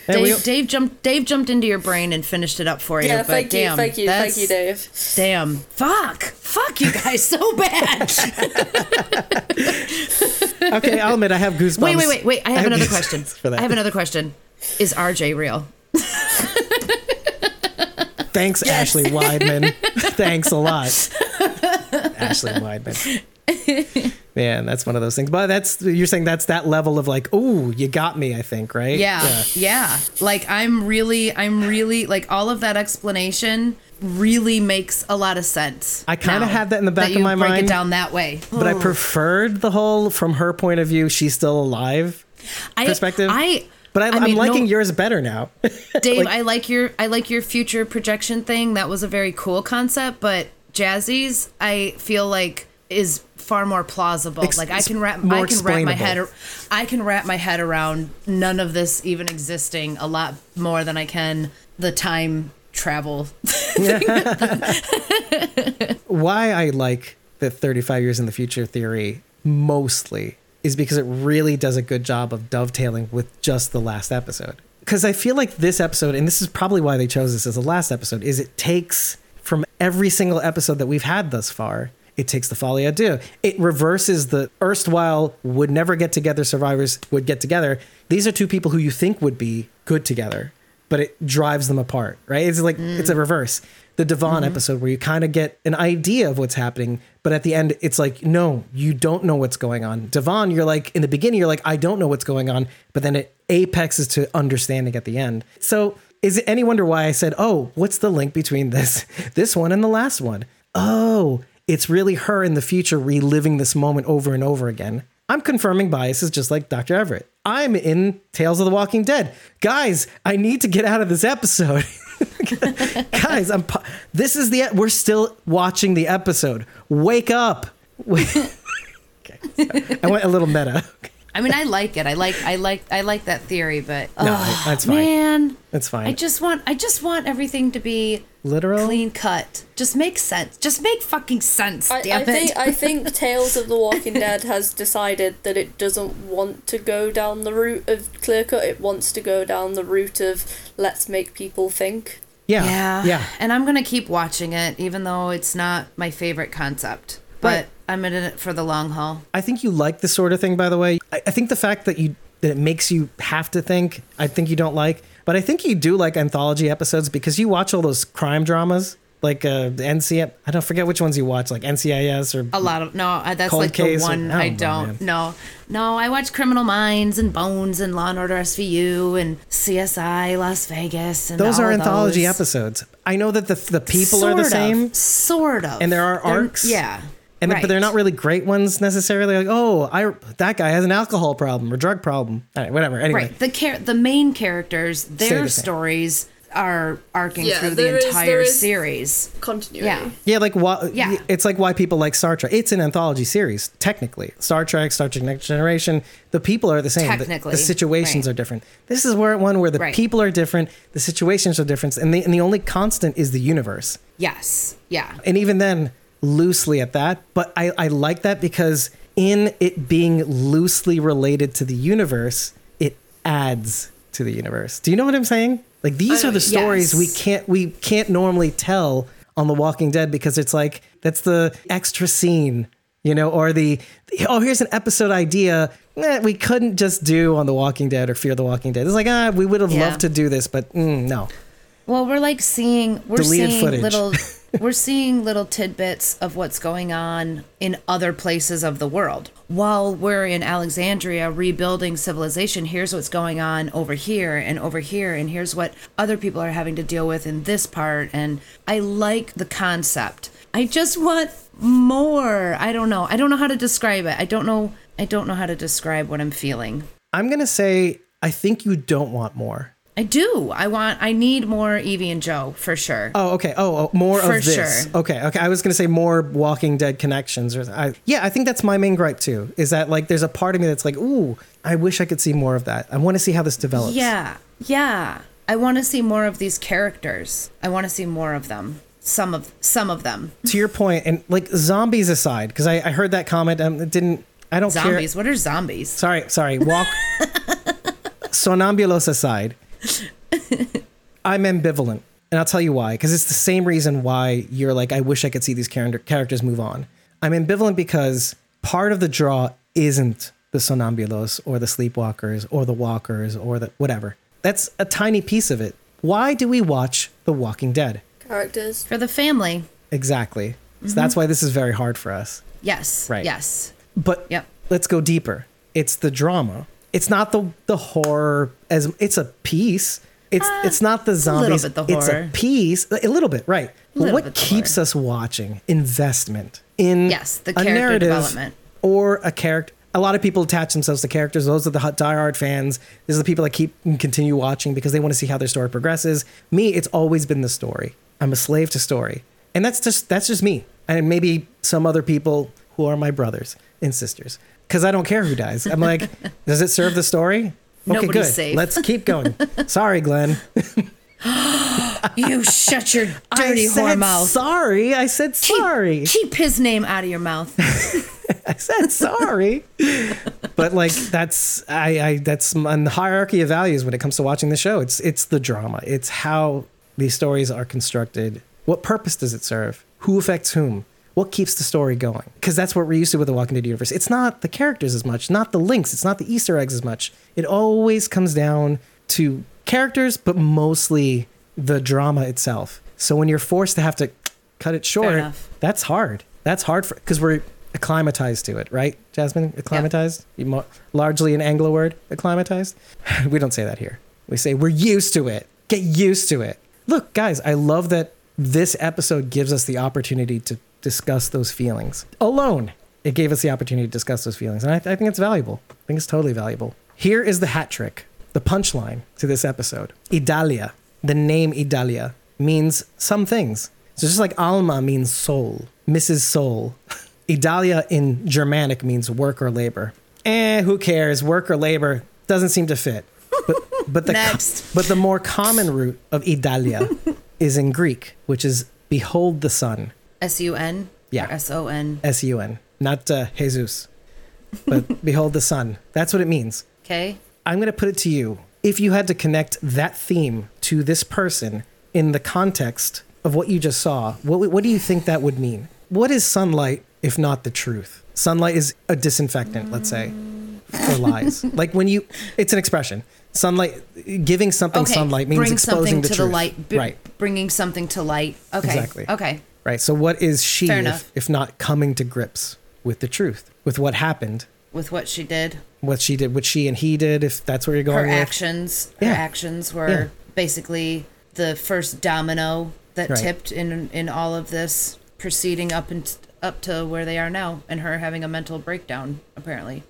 Hey, we- Dave, Dave jumped. Dave jumped into your brain and finished it up for you. yeah, but thank damn, you, thank you, thank you, Dave. Damn, fuck, fuck you guys so bad. okay, I'll admit I have goosebumps. wait, wait, wait, wait. I have another question. For that. I have another question. Is RJ real? Thanks, Ashley Weidman. Thanks a lot, Ashley Weidman. Man, that's one of those things. But that's you're saying that's that level of like, oh, you got me. I think, right? Yeah, yeah. Like I'm really, I'm really like all of that explanation really makes a lot of sense. I kinda now had that in the back of you my break mind. it down that way. But I preferred the whole from her point of view. She's still alive I, perspective. I. but I am mean, liking no- yours better now. Dave, Like- I like your I like your future projection thing. That was a very cool concept, but Jazzy's I feel like is far more plausible. Ex- like I can wrap I can wrap my head I can wrap my head around none of this even existing a lot more than I can the time travel. Why I like the 35 years in the future theory mostly is because it really does a good job of dovetailing with just the last episode. Because I feel like this episode, and this is probably why they chose this as the last episode, is it takes from every single episode that we've had thus far. It takes the folie à deux. It reverses the erstwhile would never get together survivors would get together. These are two people who you think would be good together, but it drives them apart, right? It's like it's a mm. reverse. The Davon mm-hmm. episode where you kind of get an idea of what's happening, but at the end it's like, no, you don't know what's going on. Davon, you're like in the beginning, you're like, I don't know what's going on, but then it apexes to understanding at the end. So is it any wonder why I said, oh, what's the link between this this one and the last one? Oh, it's really her in the future reliving this moment over and over again. I'm confirming biases just like Dr. Everett. I'm in Tales of the Walking Dead. Guys, I need to get out of this episode. Guys, I'm pu- this is the we're still watching the episode. Wake up. Okay. sorry. I went a little meta. I mean, I like it. I like, I like, I like that theory, but No, Ugh, that's fine. man, That's fine. I just want, I just want everything to be Literal? clean cut. Just make sense. Just make fucking sense. I, damn I it. think I think Tales of the Walking Dead has decided that it doesn't want to go down the route of clear cut. It wants to go down the route of let's make people think. yeah. yeah, Yeah. And I'm gonna keep watching it, even though it's not my favorite concept. But Right. I'm in it for the long haul. I think you like this sort of thing, by the way. I, I think the fact that you that it makes you have to think, I think you don't like. But I think you do like anthology episodes because you watch all those crime dramas, like uh. I don't forget which ones you watch, like NCIS or A lot of no, that's Cold like Case the or- one oh, I don't. No, no, I watch Criminal Minds and Bones and Law and Order SVU and CSI Las Vegas and those are anthology those. episode. I know that the the people are the of, same, sort of, And there are They're- arcs? Yeah, and but they're not really great ones necessarily. Like, oh, I that guy has an alcohol problem or drug problem. All right, whatever. Anyway, right. The char- the main characters, their same. stories are arcing Yeah, through the entire there is- series. Continuity. Yeah. Yeah, like why? Yeah. it's like why people like Star Trek. It's an anthology series, technically. Star Trek, Star Trek Next Generation. The people are the same. The- Technically, the, situations right. are different. This is where one where the Right. people are different, the situations are different, and the and the only constant is the universe. Yes. Yeah. And even then, loosely at that. But I I like that because in it being loosely related to the universe, it adds to the universe. Do you know what I'm saying? Like these are the stories we can't we can't normally tell on The Walking Dead because it's like that's the extra scene, you know, or the oh here's an episode idea eh, we couldn't just do on The Walking Dead or Fear the Walking Dead. It's like ah we would have Yeah. loved to do this, but mm, no. Well, we're like seeing we're Deleted seeing footage. little we're seeing little tidbits of what's going on in other places of the world. While we're in Alexandria rebuilding civilization, here's what's going on over here and over here and here's what other people are having to deal with in this part and I like the concept. I just want more. I don't know. I don't know how to describe it. I don't know I don't know how to describe what I'm feeling. I'm gonna say I think you don't want more. I do. I want I need more Evie and Joe for sure. Oh, okay. Oh, oh more For of this. sure. Okay, okay. I was gonna say more Walking Dead connections, or I, yeah, I think that's my main gripe too. Is that like there's a part of me that's like, ooh, I wish I could see more of that. I want to see how this develops. Yeah, yeah. I want to see more of these characters. I want to see more of them. Some of some of them. To your point, and like zombies aside, because I, I heard that comment. Um, it didn't. I don't Zombies. care. What are zombies? Sorry, sorry. Walk. Sonámbulos aside, I'm ambivalent, and I'll tell you why. Because it's the same reason why you're like, I wish I could see these character- characters move on. I'm ambivalent because part of the draw isn't the Sonámbulos or the Sleepwalkers or the Walkers or the whatever. That's a tiny piece of it. Why do we watch The Walking Dead? Characters. For the family. Exactly. So mm-hmm. that's why this is very hard for us. Yes. Right. Yes. But Yep. let's go deeper. It's the drama. It's not the the horror as it's a piece. It's it's not the Uh, zombies. the It's a piece, a little bit, right? But Little what bit keeps horror. us watching? Investment in Yes, the a character narrative development. or a character. A lot of people attach themselves to characters. Those are the diehard fans. These are the people that keep and continue watching because they want to see how their story progresses. Me, it's always been the story. I'm a slave to story, and that's just that's just me. And maybe some other people who are my brothers and sisters, because I don't care who dies. I'm like, does it serve the story? Okay, Nobody's good. safe. Let's keep going. Sorry, Glenn. You shut your dirty I whore mouth. sorry. I said Keep- sorry. Keep his name out of your mouth. I said sorry. but like that's I, I that's on the hierarchy of values when it comes to watching the show. It's it's the drama. It's how these stories are constructed. What purpose does it serve? Who affects whom? What keeps the story going? Because that's what we're used to with the Walking Dead universe. It's not the characters as much, not the links, it's not the Easter eggs as much. It always comes down to characters, but mostly the drama itself. So when you're forced to have to cut it short, that's hard. That's hard for because we're acclimatized to it, right, Jasmine? Acclimatized, mo- largely an Anglo word. Acclimatized. we don't say that here. We say we're used to it. Get used to it. Look, guys, I love that this episode gives us the opportunity to discuss those feelings alone. It gave us the opportunity to discuss those feelings, and I, I think it's valuable. I think it's totally valuable. Here is the hat trick, the punchline to this episode. Idalia, the name Idalia, means some things. So just like Alma means soul, Mrs. Soul, Idalia in Germanic means work or labor. Eh, who cares? Work or labor doesn't seem to fit. But but the Next. but the more common root of Idalia is in Greek, which is behold the sun. S U N. Yeah. S O N. S U N, not uh, Jesus, but behold the sun. That's what it means. Okay. I'm going to put it to you. If you had to connect that theme to this person in the context of what you just saw, what, what do you think that would mean? What is sunlight if not the truth? Sunlight is a disinfectant, let's say, for lies. like when you, it's an expression. Sunlight, giving something Okay. sunlight means Bring exposing something the to truth. the light. b- right. Bringing something to light. Okay. Exactly. Okay. Right. So what is she if, if not coming to grips with the truth, with what happened, With what she did, what she did, what she and he did, if that's where you're going her with. actions. Her Yeah. actions were Yeah. basically the first domino that Right. tipped in in all of this, proceeding up and up to where they are now, and her having a mental breakdown. Apparently,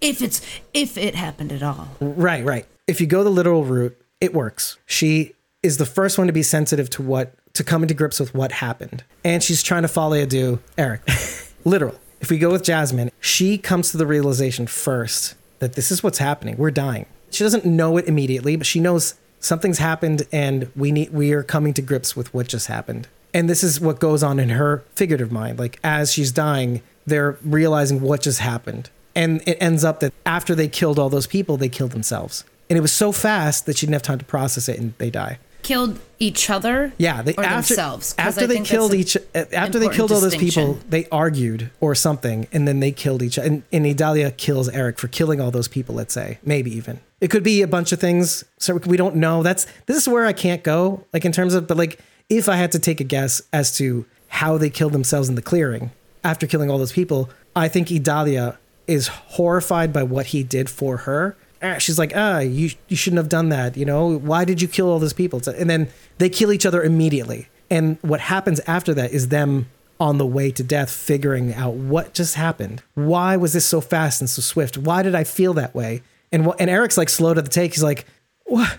if it's if it happened at all. Right, right. If you go the literal route, it works. She is the first one to be sensitive to what to come into grips with what happened. And she's trying to follow a do Eric. Literal. If we go with Jasmine, she comes to the realization first that this is what's happening. We're dying. She doesn't know it immediately, but she knows something's happened and we need we are coming to grips with what just happened. And this is what goes on in her figurative mind. Like as she's dying, they're realizing what just happened. And it ends up that after they killed all those people, they killed themselves. And it was so fast that she didn't have time to process it and they die. Killed each other. Yeah, they after, themselves. 'Cause after they killed each uh, after they killed all those people, they argued or something, and then they killed each. And, and Idalia kills Eric for killing all those people. Let's say maybe even it could be a bunch of things. So we don't know. That's this is where I can't go. Like in terms of, but like if I had to take a guess as to how they killed themselves in the clearing after killing all those people, I think Idalia is horrified by what he did for her. Ah, She's like, ah, you you shouldn't have done that. You know, why did you kill all those people? And then they kill each other immediately. And what happens after that is them on the way to death, figuring out what just happened. Why was this so fast and so swift? Why did I feel that way? And what? And Eric's like slow to the take. He's like, what?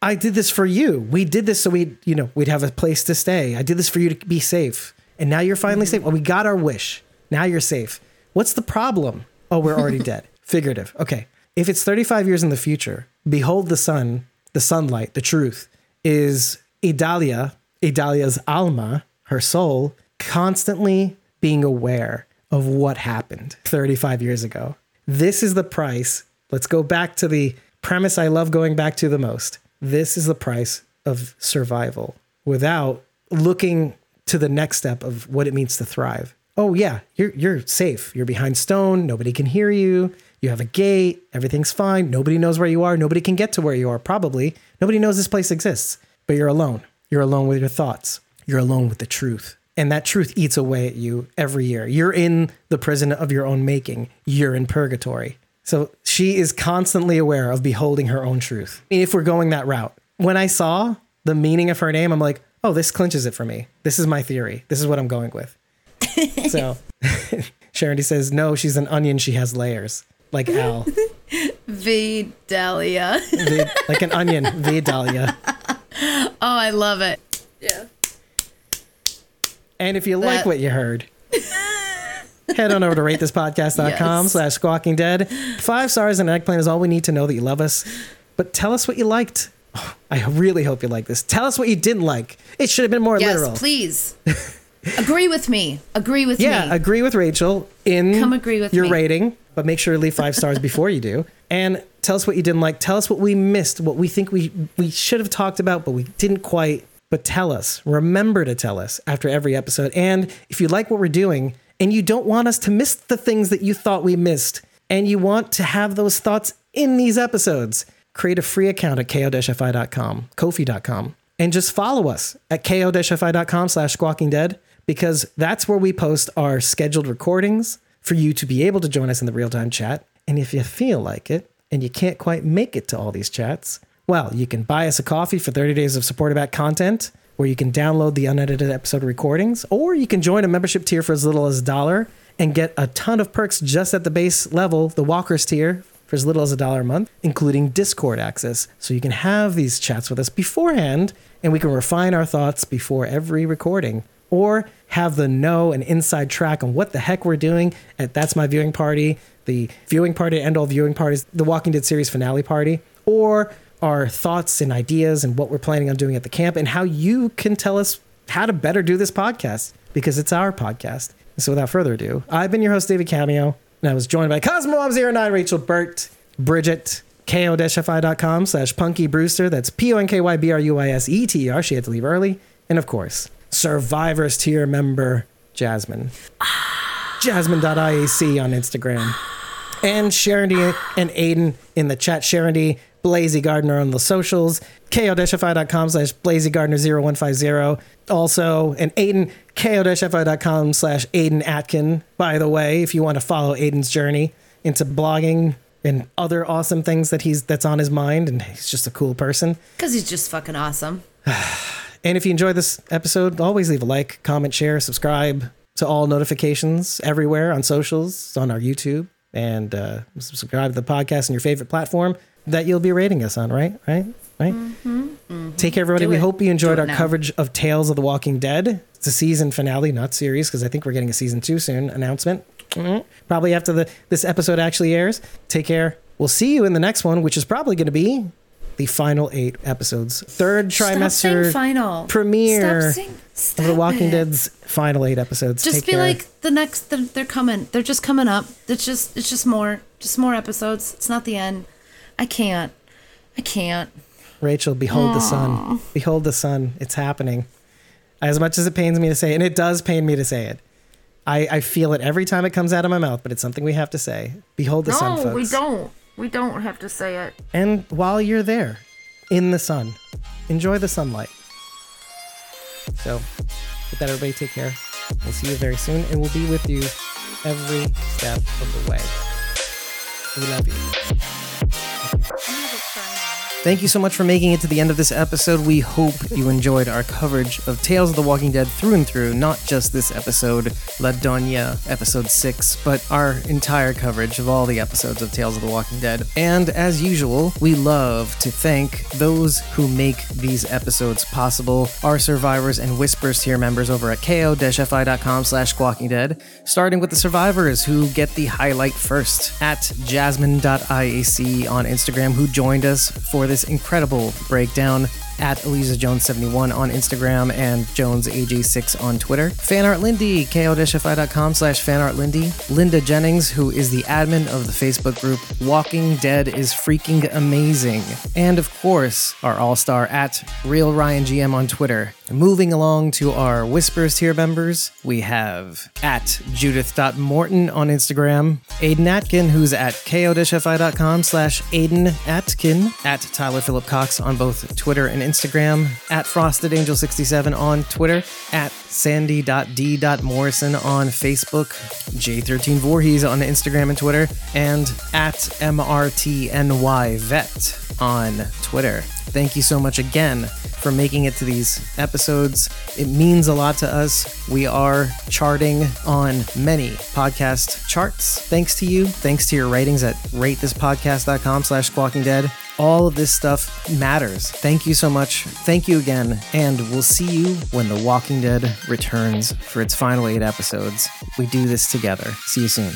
I did this for you. We did this so we, you know, we'd have a place to stay. I did this for you to be safe. And now you're finally safe. Well, we got our wish. Now you're safe. What's the problem? Oh, we're already dead. Figurative. Okay. If it's 35 years in the future, behold the sun, the sunlight, the truth is Idalia, Idalia's alma, her soul, constantly being aware of what happened 35 years ago. This is the price. Let's go back to the premise I love going back to the most. This is the price of survival without looking to the next step of what it means to thrive. Oh yeah, you're you're safe. You're behind stone, nobody can hear you. You have a gate, everything's fine. Nobody knows where you are. Nobody can get to where you are probably. Nobody knows this place exists. But you're alone. You're alone with your thoughts. You're alone with the truth. And that truth eats away at you every year. You're in the prison of your own making. You're in purgatory. So she is constantly aware of beholding her own truth. If we're going that route, when I saw the meaning of her name, I'm like, oh, this clinches it for me. This is my theory. This is what I'm going with. so Sharon D says, no, she's an onion. She has layers, like Al, Vidalia. V- like an onion, Vidalia. Oh, I love it. Yeah. And if you like what you heard, head on over to ratethispodcast.com Yes. slash squawking dead. Five stars and an eggplant is all we need to know that you love us. But tell us what you liked. I really hope you like this. Tell us what you didn't like. It should have been more Yes, literal. please. Agree with me. Agree with Yeah, me. agree with Rachel in Come agree with your me. rating, but make sure to leave five stars before you do. And tell us what you didn't like. Tell us what we missed, what we think we we should have talked about, but we didn't quite. But tell us. Remember to tell us after every episode. And if you like what we're doing and you don't want us to miss the things that you thought we missed, and you want to have those thoughts in these episodes, create a free account at ko-fi.com, kofi.com, and just follow us at ko-fi.com slash squawking dead because that's where we post our scheduled recordings for you to be able to join us in the real-time chat. And if you feel like it and you can't quite make it to all these chats, well, you can buy us a coffee for 30 days of supportive back content where you can download the unedited episode recordings, or you can join a membership tier for as little as a dollar and get a ton of perks just at the base level, the Walkers tier, for as little as a dollar a month, including Discord access. So you can have these chats with us beforehand and we can refine our thoughts before every recording. Or have the know and inside track on what the heck we're doing at That's My Viewing Party, the viewing party, end all viewing parties, the Walking Dead series finale party, or our thoughts and ideas and what we're planning on doing at the camp and how you can tell us how to better do this podcast because it's our podcast. So without further ado, I've been your host, David Cameo, and I was joined by Cosmo09, Rachel Burt, Bridget, ko-fi.com slash Punky Brewster. That's P-O-N-K-Y-B-R-U-I-S-E-T-R. She had to leave early. And of course, Survivors tier member, Jasmine. Jasmine.iac on Instagram. And Sharon and Aiden in the chat. Sharon D, Blazy Gardner on the socials. ko-fi.com slash Blazy Gardner 0150. Also, and Aiden, ko-fi.com slash Aiden Atkin. By the way, if you want to follow Aiden's journey into blogging and other awesome things that he's that's on his mind, and he's just a cool person. Because he's just fucking awesome. And if you enjoyed this episode, always leave a like, comment, share, subscribe to all notifications everywhere on socials, on our YouTube, and uh, subscribe to the podcast on your favorite platform that you'll be rating us on, right? Right? Right? Take care, everybody. Do we it. hope you enjoyed our now. coverage of Tales of the Walking Dead. It's a season finale, not series, because I think we're getting a season two soon announcement. Mhm. Probably after the this episode actually airs. Take care. We'll see you in the next one, which is probably going to be the final eight episodes, third trimester final. premiere Stop saying, of The Walking it. Dead's final eight episodes. Just Take be care. like the next. They're, they're coming. They're just coming up. It's just. It's just more. Just more episodes. It's not the end. I can't. I can't. Rachel, behold the sun. Behold the sun. It's happening. As much as it pains me to say, it, and it does pain me to say it. I, I feel it every time it comes out of my mouth, but it's something we have to say. Behold the sun, folks. No, we don't. We don't have to say it. And while you're there, in the sun, enjoy the sunlight. So, with that, everybody, take care. We'll see you very soon, and we'll be with you every step of the way. We love you. Thank you so much for making it to the end of this episode. We hope you enjoyed our coverage of Tales of the Walking Dead through and through, not just this episode, La Doña, episode 6, but our entire coverage of all the episodes of Tales of the Walking Dead. And as usual, we love to thank those who make these episodes possible, our survivors and Whispers tier members over at ko-fi.com slash squawking dead, starting with the survivors who get the highlight first at jasmine.iac on Instagram, who joined us for this incredible breakdown at Eliza Jones 71 on Instagram and Jones AJ6 on Twitter. Fanart Lindy, ko-fi.com slash fanart Lindy. Linda Jennings, who is the admin of the Facebook group Walking Dead is freaking amazing. And of course, our all-star at Real Ryan GM on Twitter. Moving along to our Whispers tier members, we have at Judith.Morton on Instagram, Aiden Atkin, who's at ko-fi.com slash Aiden Atkin, at Tyler Phillip Cox on both Twitter and Instagram, at FrostedAngel67 on Twitter, at Sandy.D.Morrison on Facebook, J13 Voorhees on Instagram and Twitter, and at MRTNYVet on Twitter. Thank you so much again for making it to these episodes. It means a lot to us. We are charting on many podcast charts. Thanks to you. Thanks to your ratings at ratethispodcast.com slash squawking dead. All of this stuff matters. Thank you so much. Thank you again. And we'll see you when The Walking Dead returns for its final eight episodes. We do this together. See you soon.